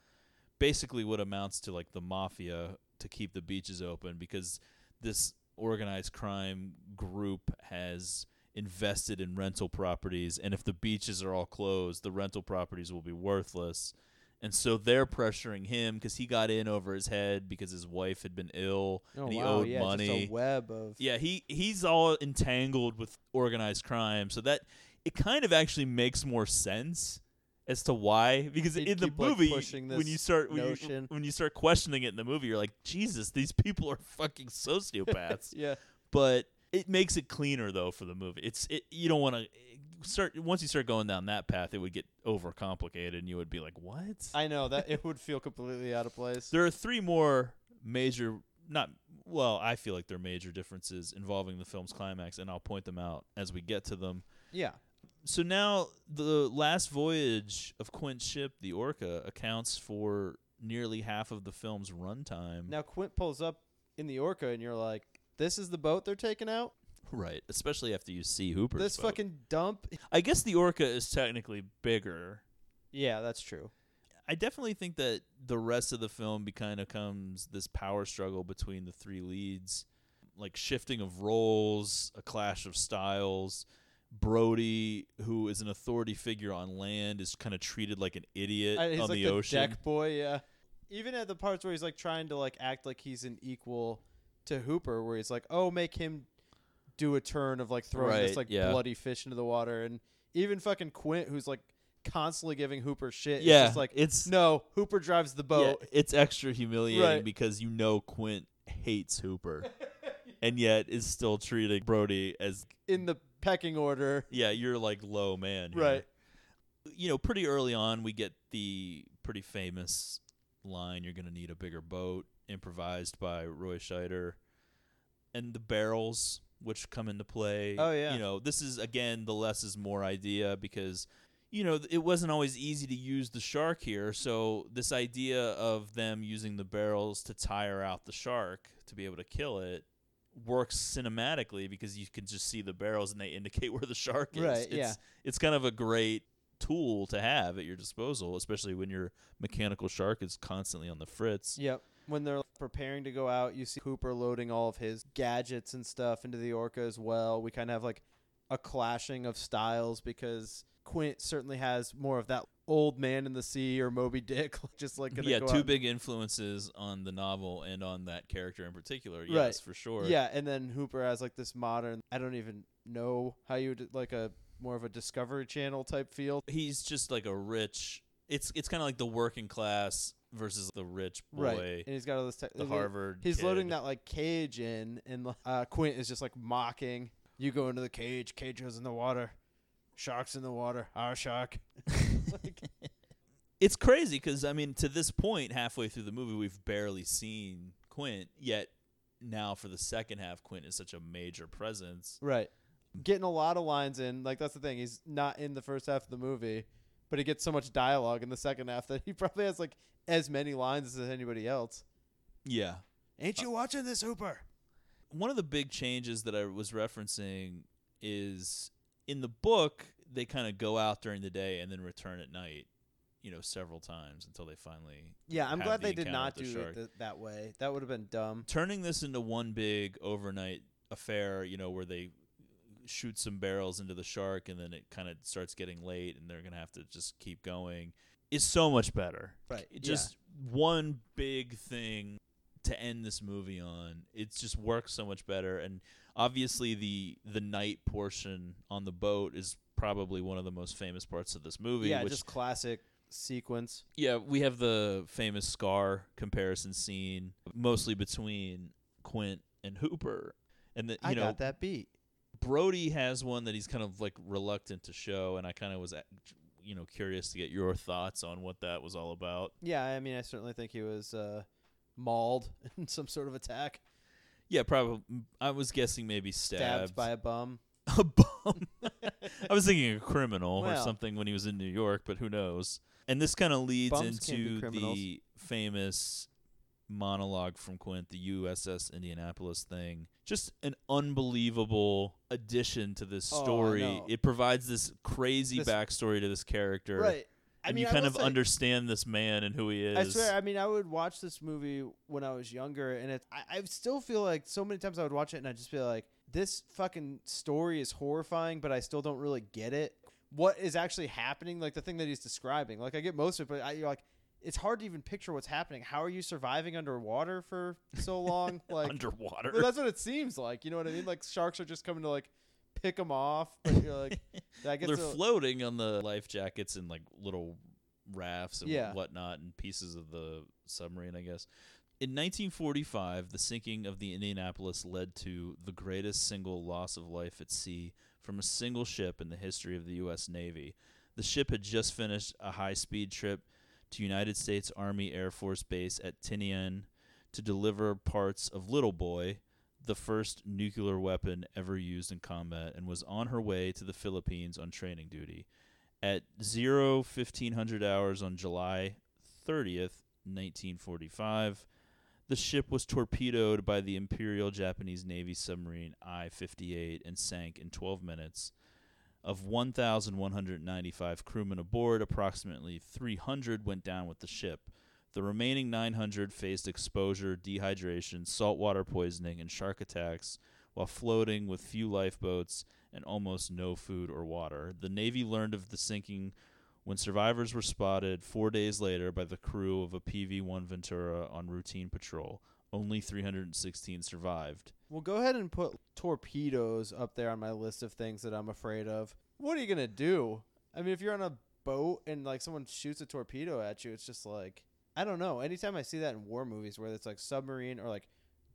basically what amounts to like the mafia to keep the beaches open because this organized crime group has invested in rental properties and if the beaches are all closed the rental properties will be worthless and so they're pressuring him because he got in over his head because his wife had been ill Oh and he wow, owed yeah, money just a web of yeah, he he's all entangled with organized crime, so that it kind of actually makes more sense as to why because He'd in the keep, like, movie when you start when you, when you start questioning it in the movie, you're like, Jesus, these people are fucking sociopaths. yeah. but it makes it cleaner though for the movie. It's it you don't want to start once you start going down that path, it would get overcomplicated, and you would be like, what? I know that it would feel completely out of place. There are three more major, not well, I feel like they're major differences involving the film's climax, and I'll point them out as we get to them. yeah. So now the last voyage of Quint's ship, the Orca, accounts for nearly half of the film's runtime. Now Quint pulls up in the Orca, and you're like, "This is the boat they're taking out. Right, especially after you see Hooper's this boat. fucking dump." I guess the Orca is technically bigger. Yeah, that's true. I definitely think that the rest of the film be kind of comes this power struggle between the three leads, like shifting of roles, a clash of styles. Brody, who is an authority figure on land, is kind of treated like an idiot I- he's on like the, the ocean. deck boy. Yeah. Even at the parts where he's like trying to like act like he's an equal to Hooper, where he's like, "Oh, make him do a turn of like throwing Right, this like yeah. bloody fish into the water," and even fucking Quint, who's like constantly giving Hooper shit. Yeah, it's just like it's- no. Hooper drives the Yeah, boat. it's extra humiliating Right. because you know Quint hates Hooper, and yet is still treating Brody as in the pecking order. yeah, you're like low man, here. Right. You know, pretty early on, we get the pretty famous line: "You're gonna need a bigger boat," improvised by Roy Scheider, and the barrels which come into play. Oh, yeah. you know, this is again the less is more idea because you know it wasn't always easy to use the shark here. So this idea of them using the barrels to tire out the shark to be able to kill it works cinematically because you can just see the barrels and they indicate where the shark is. Right, It's, yeah. It's kind of a great tool to have at your disposal, especially when your mechanical shark is constantly on the fritz. Yep. When they're preparing to go out, you see Hooper loading all of his gadgets and stuff into the Orca as well. We kind of have like a clashing of styles because Quint certainly has more of that old man in the sea or Moby Dick, just like yeah, two big influences on the novel and on that character in particular. Yes, Right. for sure. Yeah, and then Hooper has like this modern. I don't even know how you would like a more of a Discovery Channel type feel. he's just like a rich. It's it's kind of like the working class versus the rich boy. Right, and he's got all this. Te- The Harvard He's loading that like cage in, and uh, Quint is just like mocking. You go into the cage. Cage goes in the water. Sharks in the water. Our shark. like, It's crazy because I mean, to this point, halfway through the movie, we've barely seen Quint. Yet now, for the second half, Quint is such a major presence. right. Getting a lot of lines in. Like that's the thing. He's not in the first half of the movie, but he gets so much dialogue in the second half that he probably has like as many lines as anybody else. Yeah. Ain't you watching this, Hooper? One of the big changes that I was referencing is in the book they kind of go out during the day and then return at night. You know, several times until they finally. Yeah, I'm glad the they did not the do it th- that way. That would have been dumb. turning this into one big overnight affair, you know, where they shoot some barrels into the shark and then it kind of starts getting late and they're going to have to just keep going is so much better. Right, It Just one big thing to end this movie on. It just works so much better and obviously the the night portion on the boat is probably one of the most famous parts of this movie Yeah, which just classic sequence. yeah, we have the famous Scar comparison scene, mostly between Quint and Hooper, and you I know got that beat. Brody has one that he's kind of like reluctant to show, and I kind of was, you know, curious to get your thoughts on what that was all about. Yeah, I mean, I certainly think he was uh, mauled in some sort of attack, Yeah, probably. I was guessing maybe stabbed, stabbed, by a bum. a bum. I was thinking a criminal or something when he was in New York, but who knows? And this kind of leads Bums into the famous monologue from Quint, the USS Indianapolis thing. Just an unbelievable addition to this Oh, story. it provides this crazy This- backstory to this character. Right. I And mean, you kind of say- understand this man and who he is. I swear, I mean, I would watch this movie when I was younger, and it, I, I still feel like so many times I would watch it, and I just feel like this fucking story is horrifying, but I still don't really get it. What is actually happening? Like the thing that he's describing. Like I get most of it, but I, you're like, it's hard to even picture what's happening. How are you surviving underwater for so long? Like Underwater. Well, that's what it seems like. You know what I mean? Like sharks are just coming to like pick them off. But you're like, I guess They're it'll- floating on the life jackets and like little rafts and Yeah. whatnot and pieces of the submarine, I guess. In 1945, the sinking of the Indianapolis led to the greatest single loss of life at sea from a single ship in the history of the U.S. Navy. The ship had just finished a high speed trip to United States Army Air Force Base at Tinian to deliver parts of Little Boy, the first nuclear weapon ever used in combat, and was on her way to the Philippines on training duty. At 0 1500 hours on July 30th, 1945, the ship was torpedoed by the Imperial Japanese Navy submarine I 58 and sank in 12 minutes. Of 1,195 crewmen aboard, approximately 300 went down with the ship. The remaining 900 faced exposure, dehydration, saltwater poisoning, and shark attacks while floating with few lifeboats and almost no food or water. The Navy learned of the sinking when survivors were spotted four days later by the crew of a PV 1 Ventura on routine patrol. Only 316 survived. Well, go ahead and put torpedoes up there on my list of things that I'm afraid of. What are you gonna do? I mean, if you're on a boat and like someone shoots a torpedo at you, it's just like I don't know. Anytime I see that in war movies where it's like submarine or like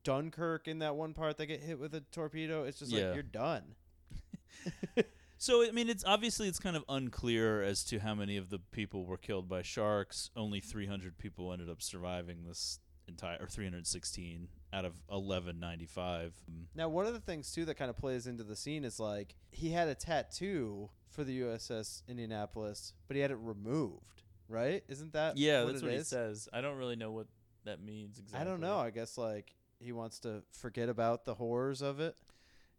Dunkirk in that one part they get hit with a torpedo, it's just Yeah. like you're done. So I mean, it's obviously it's kind of unclear as to how many of the people were killed by sharks. Only 300 people ended up surviving this entire, or 316 out of 1195. Mm, Now, one of the things too that kind of plays into the scene is like he had a tattoo for the USS Indianapolis, but he had it removed, right? Isn't that Yeah, what that's it what he says. I don't really know what that means exactly. I don't know. I guess like he wants to forget about the horrors of it.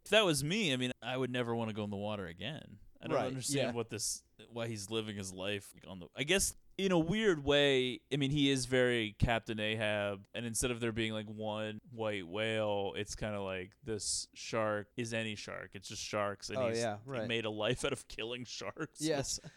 If that was me, I mean, I would never want to go in the water again. I don't Right, understand yeah. what this, why he's living his life on the. I guess in a weird way, I mean, he is very Captain Ahab, and instead of there being like one white whale, it's kind of like this shark is any shark. It's just sharks, and Oh, he's yeah, he made a life out of killing sharks. Yes.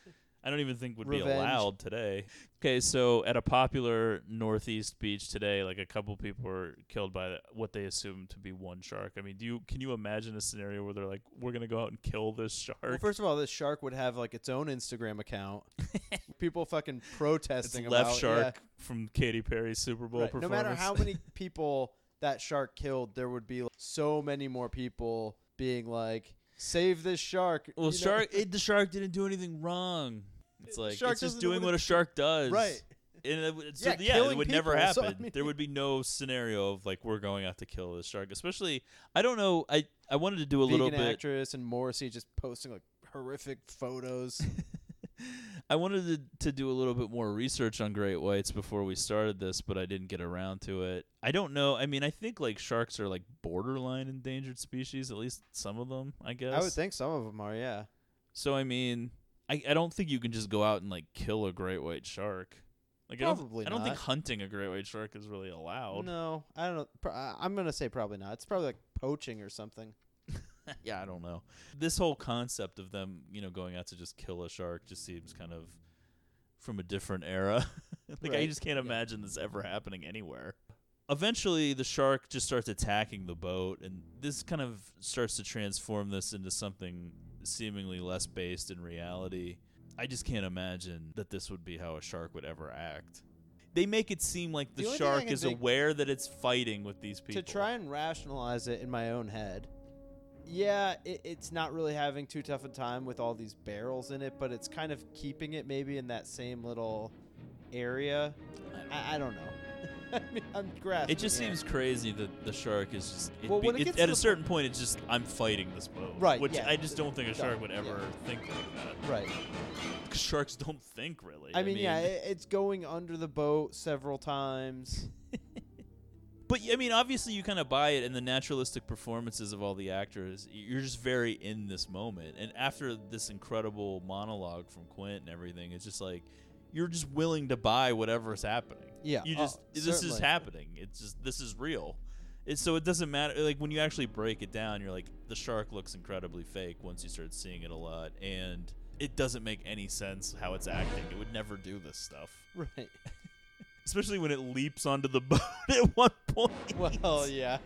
I don't even think would be allowed today. Okay, so at a popular northeast beach today, like a couple people were killed by what they assumed to be one shark. I mean, do you can you imagine a scenario where they're like, "We're gonna go out and kill this shark"? Well, first of all, this shark would have like its own Instagram account. People fucking it's protesting Left about Shark yeah. from Katy Perry's Super Bowl Right. No matter how many people that shark killed, there would be like, so many more people being like, "Save this shark!" well, you know? shark, it, the shark didn't do anything wrong. It's like shark it's just doing what a shark does, Right. And it, so Yeah, yeah, it would never people, so, I happen. mean- there would be no scenario of like we're going out to kill this shark. Especially, I don't know. I I wanted to do a little bit. actress and Morrissey just posting like horrific photos. I wanted to, to do a little bit more research on great whites before we started this, but I didn't get around to it. I don't know. I mean, I think like sharks are like borderline endangered species, at least some of them, I guess. I would think some of them are, yeah. So I mean, I, I don't think you can just go out and like kill a great white shark. Like I don't, Probably I don't think hunting a great white shark is really allowed. No, I don't know. I'm gonna say probably not. It's probably like poaching or something. yeah, I don't know. This whole concept of them, you know, going out to just kill a shark just seems kind of from a different era. like I just can't yeah. imagine this ever happening anywhere. Eventually, the shark just starts attacking the boat, and this kind of starts to transform this into something seemingly less based in reality. I just can't imagine that this would be how a shark would ever act. They make it seem like the, The only thing I shark is aware that it's fighting with these people. To try and rationalize it in my own head, yeah, it, it's not really having too tough a time with all these barrels in it, but it's kind of keeping it maybe in that same little area. I, I don't know. I mean, I'm grasping. It just here. seems crazy that the shark is just. It Well, be- when it it- gets at a certain point, it's just I'm fighting this boat, Right, Which yeah, I just don't think a shark would yeah. ever think like that. right. 'Cause sharks don't think really. I mean, yeah, it, it's going under the boat several times. but I mean, obviously, you kind of buy it, and the naturalistic performances of all the actors. You're just very in this moment. And after this incredible monologue from Quint and everything, it's just like you're just willing to buy whatever's happening. Yeah, you oh, just this is happening. It's just this is real. It, so it doesn't matter. Like when you actually break it down, you're like the shark looks incredibly fake once you start seeing it a lot, and it doesn't make any sense how it's acting. It would never do this stuff, Right. Especially when it leaps onto the boat at one point. Well, yeah.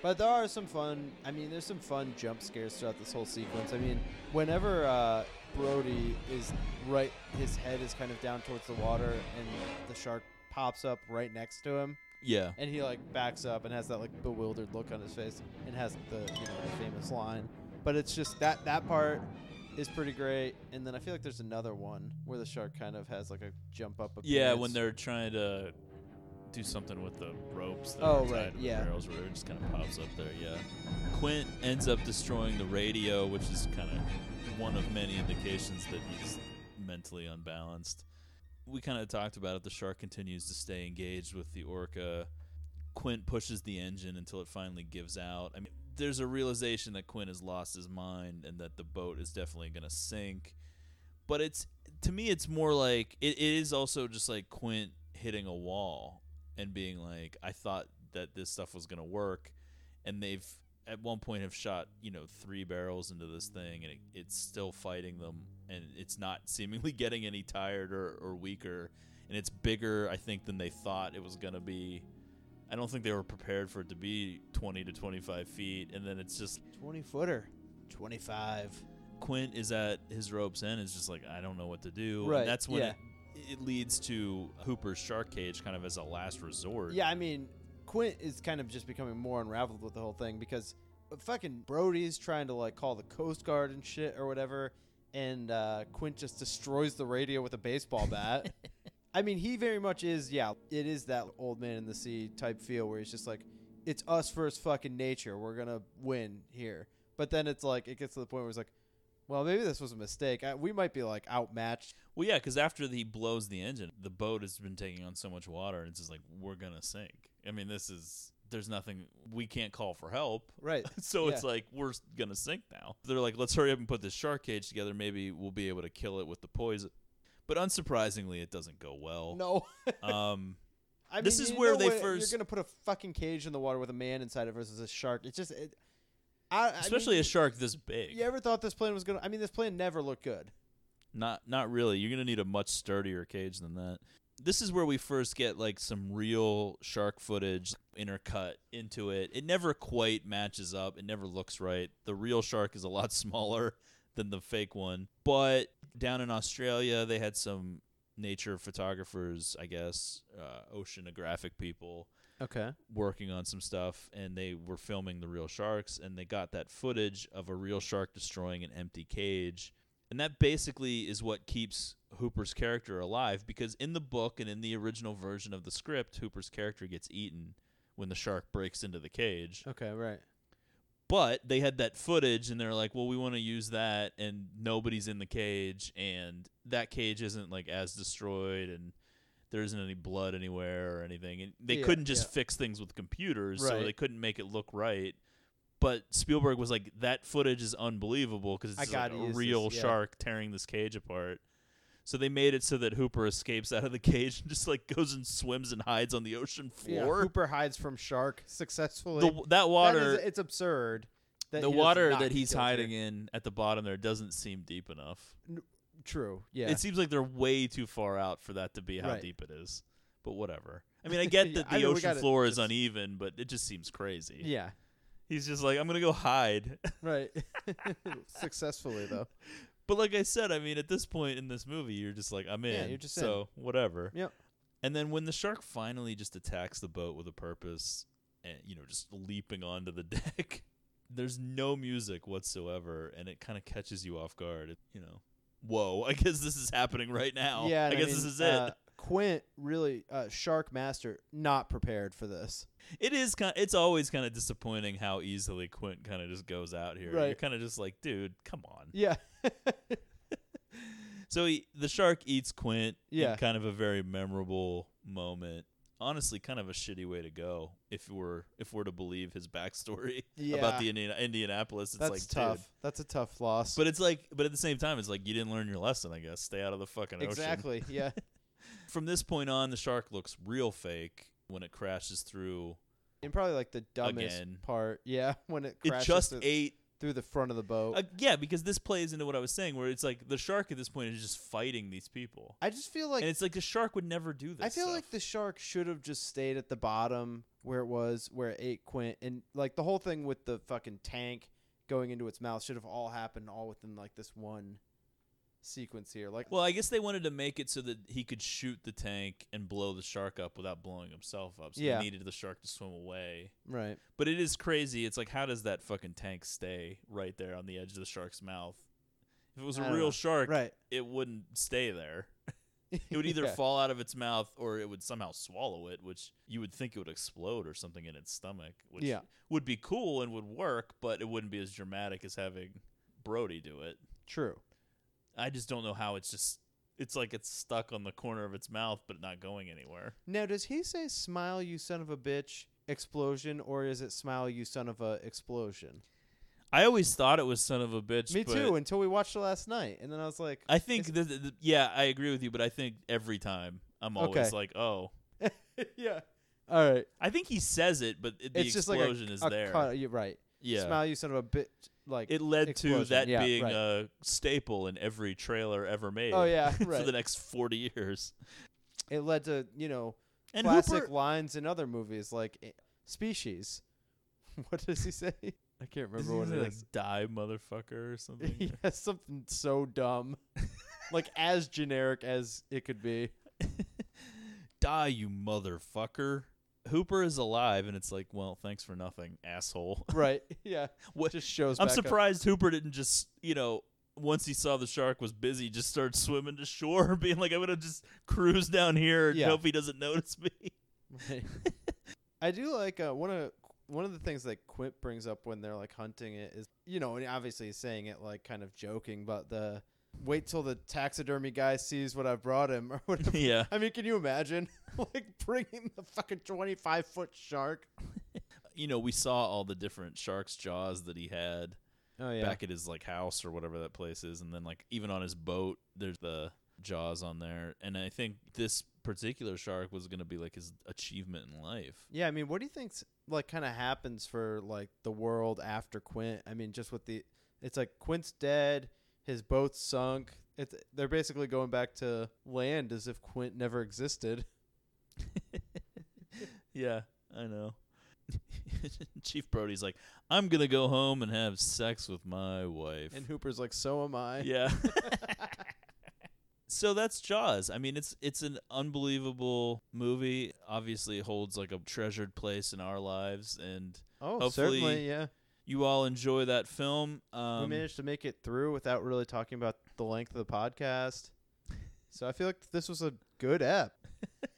But there are some fun. I mean, there's some fun jump scares throughout this whole sequence. I mean, whenever uh, Brody is right, his head is kind of down towards the water, and the shark pops up right next to him, yeah, and he like backs up and has that like bewildered look on his face, and has the you know the famous line. But it's just that that part is pretty great, and then I feel like there's another one where the shark kind of has like a jump up. yeah. When they're trying to do something with the ropes that Oh, are tied right, to the yeah. barrels, where it just kind of pops up there. Yeah. Quint ends up destroying the radio, which is kind of one of many indications that he's mentally unbalanced. We kind of talked about it. The shark continues to stay engaged with the orca. Quint pushes the engine until it finally gives out. I mean, there's a realization that Quint has lost his mind and that the boat is definitely going to sink. But it's to me, it's more like it, it is also just like Quint hitting a wall and being like, I thought that this stuff was going to work, and they've at one point have shot you know three barrels into this thing and it, it's still fighting them and it's not seemingly getting any tired or, or weaker and it's bigger i think than they thought it was going to be i don't think they were prepared for it to be 20 to 25 feet and then it's just 20 footer, 25. Quint is at his rope's end. Is just like I don't know what to do. Right, And that's when yeah. it, it leads to Hooper's shark cage, kind of as a last resort. Yeah, I mean, Quint is kind of just becoming more unraveled with the whole thing because fucking Brody's trying to like call the Coast Guard and shit or whatever, and uh, Quint just destroys the radio with a baseball bat. I mean, he very much is. Yeah, it is that old man in the sea type feel where he's just like, "It's us versus fucking nature. We're gonna win here." But then it's like it gets to the point where it's like, "Well, maybe this was a mistake. I, we might be like outmatched." Well, yeah, because after he blows the engine, the boat has been taking on so much water, and it's just like we're gonna sink. I mean, this is there's nothing we can't call for help. Right. So it's like we're gonna sink now. They're like, let's hurry up and put this shark cage together. Maybe we'll be able to kill it with the poison. But unsurprisingly, it doesn't go well. No. Um, I This mean, is where they first. You're gonna put a fucking cage in the water with a man inside it versus a shark. It's just, it, I, I especially mean, a shark this big. You ever thought this plane was gonna? I mean, this plane never looked good. Not not really. You're gonna need a much sturdier cage than that. This is where we first get like some real shark footage intercut into it. It never quite matches up. It never looks right. The real shark is a lot smaller than the fake one. But down in Australia, they had some nature photographers, I guess, uh, oceanographic people Okay. working on some stuff and they were filming the real sharks and they got that footage of a real shark destroying an empty cage and that basically is what keeps Hooper's character alive because in the book and in the original version of the script Hooper's character gets eaten when the shark breaks into the cage Okay. Right. But they had that footage and they're like well we want to use that and nobody's in the cage and that cage isn't like as destroyed and there isn't any blood anywhere or anything and they Yeah, couldn't just yeah. fix things with computers so they couldn't make it look right but Spielberg was like that footage is unbelievable because it's like a real this, yeah. shark tearing this cage apart so they made it so that Hooper escapes out of the cage and just like goes and swims and hides on the ocean Yeah. floor. Hooper hides from shark successfully. the, that water That is, it's absurd. That the water that he's hiding here. in at the bottom there doesn't seem deep enough. True. Yeah. It seems like they're way too far out for that to be how Right. deep it is. But whatever. I mean, I get that I the ocean floor is uneven, but it just seems crazy. yeah. He's just like, I'm gonna go hide. Right. Successfully though. But like I said, I mean, at this point in this movie, you're just like, I'm in. Yeah, you're just in. so whatever. Yep. And then when the shark finally just attacks the boat with a purpose, and you know, just leaping onto the deck, there's no music whatsoever, and it kind of catches you off guard. It, you know, whoa! I guess this is happening right now. Yeah. I guess mean, this is uh, it. Quint really, uh, Shark Master, not prepared for this. It is kind. Of, It's always kind of disappointing how easily Quint kind of just goes out here. Right. You're kind of just like, dude, come on. Yeah. So he, the shark eats Quint. Yeah. In kind of a very memorable moment. Honestly, kind of a shitty way to go if we're if we're to believe his backstory Yeah. about the Indian, Indianapolis. It's That's like tough. dude. That's a tough loss. But it's like, but at the same time, it's like you didn't learn your lesson. I guess stay out of the fucking ocean. exactly. Yeah. From this point on, the shark looks real fake when it crashes through. And probably like the dumbest Again. part. Yeah. When it It crashes just through, ate through the front of the boat. Uh, yeah, because this plays into what I was saying, where it's like the shark at this point is just fighting these people, I just feel like and it's like the shark would never do this. I feel like the shark should have just stayed at the bottom where it was, where it ate Quint, and like the whole thing with the fucking tank going into its mouth should have all happened all within like this one sequence here. Like, Well, I guess they wanted to make it so that he could shoot the tank and blow the shark up without blowing himself up. So Yeah. they needed the shark to swim away. right? But it is crazy. It's like, how does that fucking tank stay right there on the edge of the shark's mouth? If it was I a don't real know. shark, Right. it wouldn't stay there. It would either Yeah. fall out of its mouth or it would somehow swallow it, which you would think it would explode or something in its stomach, which Yeah. would be cool and would work, but it wouldn't be as dramatic as having Brody do it. True. I just don't know how it's just it's like it's stuck on the corner of its mouth but not going anywhere. Now, does he say "smile, you son of a bitch"? Explosion, or is it "smile, you son of a explosion"? I always thought it was son of a bitch. Me too. Until we watched it last night, and then I was like, I think that th- th- yeah, I agree with you, but I think every time I'm always Okay. like, oh, yeah. All right. I think he says it, but it, the it's just like explosion a, is a there. cut- you're right. Yeah, Smile, you son of a bitch. Like it led to that Yeah, being right. a staple in every trailer ever made. Oh, yeah, for the next forty years. it led to you know And classic Hooper, lines in other movies like eh, Species. What does he say? I can't Doesn't remember what he it like is. die motherfucker or something. yeah, something so dumb, like as generic as it could be. die, you motherfucker. Hooper is alive, and it's like, well, thanks for nothing, asshole. Right? Yeah. What- just shows. I'm back up. surprised Hooper didn't just, you know, once he saw the shark was busy, just start swimming to shore, being like, I'm gonna just cruise down here and Yeah. hope he doesn't notice me. Right. I do like uh, one of one of the things that Quint brings up when they're like hunting it is you know and obviously he's saying it like kind of joking but the wait till the taxidermy guy sees what I've brought him or whatever. yeah. I mean, can you imagine like bringing the fucking twenty five foot shark? You know, we saw all the different shark's jaws that he had Oh yeah, back at his like house or whatever that place is, and then like even on his boat, there's the jaws on there. And I think this particular shark was gonna be like his achievement in life. yeah. I mean, what do you think's like kind of happens for like the world after Quint? I mean, just with the it's like Quint's dead, his boat's sunk. It's they're basically going back to land as if Quint never existed. Yeah, I know. Chief Brody's like, I'm gonna go home and have sex with my wife. And Hooper's like, so am I. yeah. so that's Jaws. I mean, it's it's an unbelievable movie. Obviously, it holds like a treasured place in our lives, and Oh, Hopefully- certainly, yeah. You all enjoy that film. we Um, managed to make it through without really talking about the length of the podcast. So I feel like this was a good app.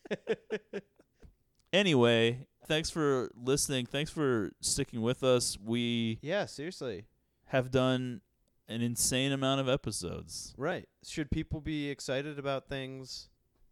anyway, thanks for listening. Thanks for sticking with us. We Yeah, seriously. have done an insane amount of episodes. Right. Should people be excited about things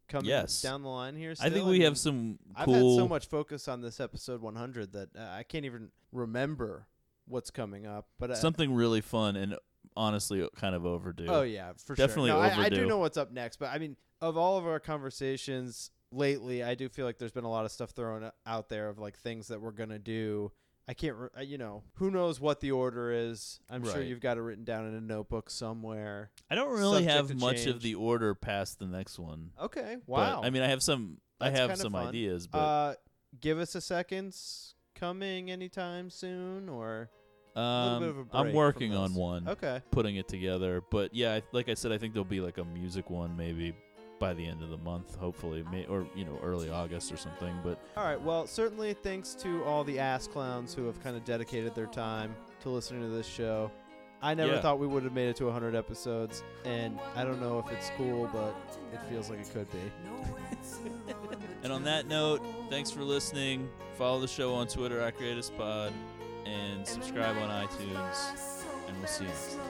coming Yes. down the line here? I think we mean, have some I've had so much focus on this episode 100 that uh, I can't even remember what's coming up. But uh, something really fun and honestly kind of overdue. Oh yeah, for Definitely sure. No, I, I do know what's up next, but I mean, of all of our conversations lately, I do feel like there's been a lot of stuff thrown out there of like things that we're gonna do. I can't, re- uh, you know, who knows what the order is. I'm sure you've got it written down in a notebook somewhere. I don't really subject have much of the order past the next one. Okay, but, wow. I mean, I have some. I have some fun. ideas, but uh, give us a second's coming anytime soon, or um, bit of a break I'm working on one, okay, putting it together. But yeah, I, like I said, I think there'll be like a music one maybe by the end of the month, hopefully, may, or you know, early August or something. But all right. Well, certainly thanks to all the ass clowns who have kind of dedicated their time to listening to this show. I never Yeah. thought we would have made it to 100 episodes, and I don't know if it's cool, but it feels like it could be. and on that note, thanks for listening. Follow the show on Twitter at GreatestPod and subscribe on iTunes. And we'll see you next time.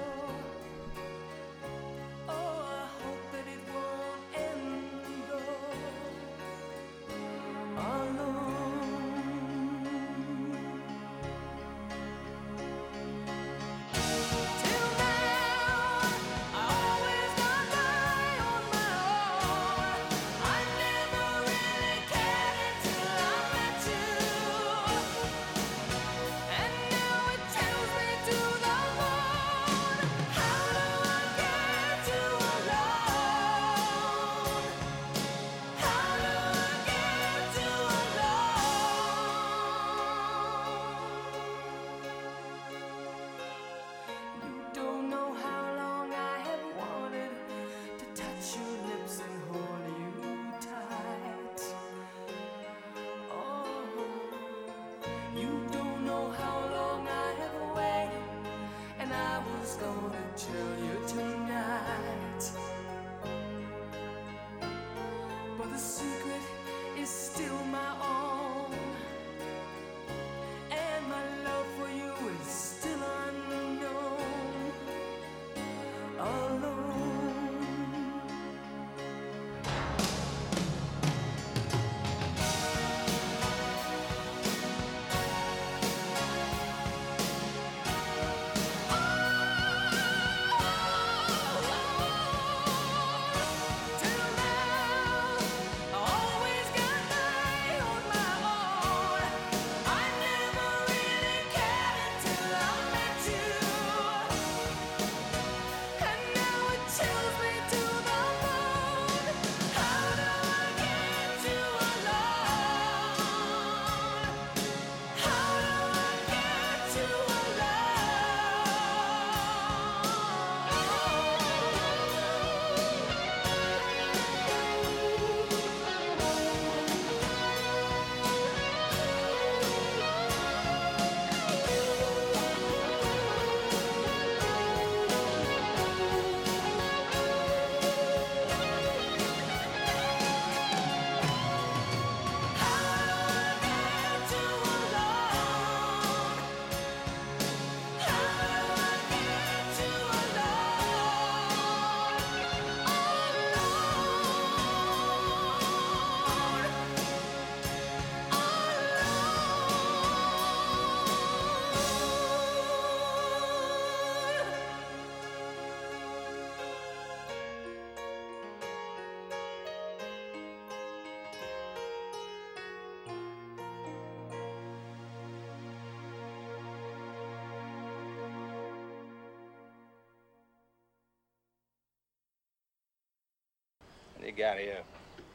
Got here?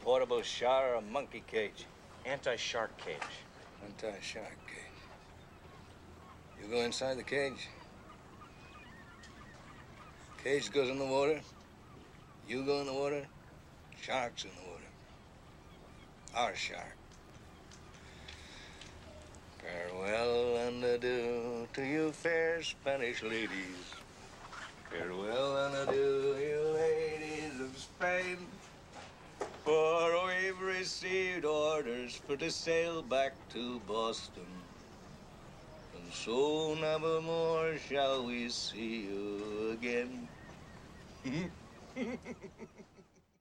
Portable shower or a monkey cage? Anti-shark cage. Anti-shark cage. You go inside the cage. Cage goes in the water. You go in the water. Shark's in the water. Our shark. Farewell and adieu to you fair Spanish ladies. Farewell and adieu, you ladies of Spain. Received orders for to sail back to Boston. And so never more shall we see you again. Mm-hmm.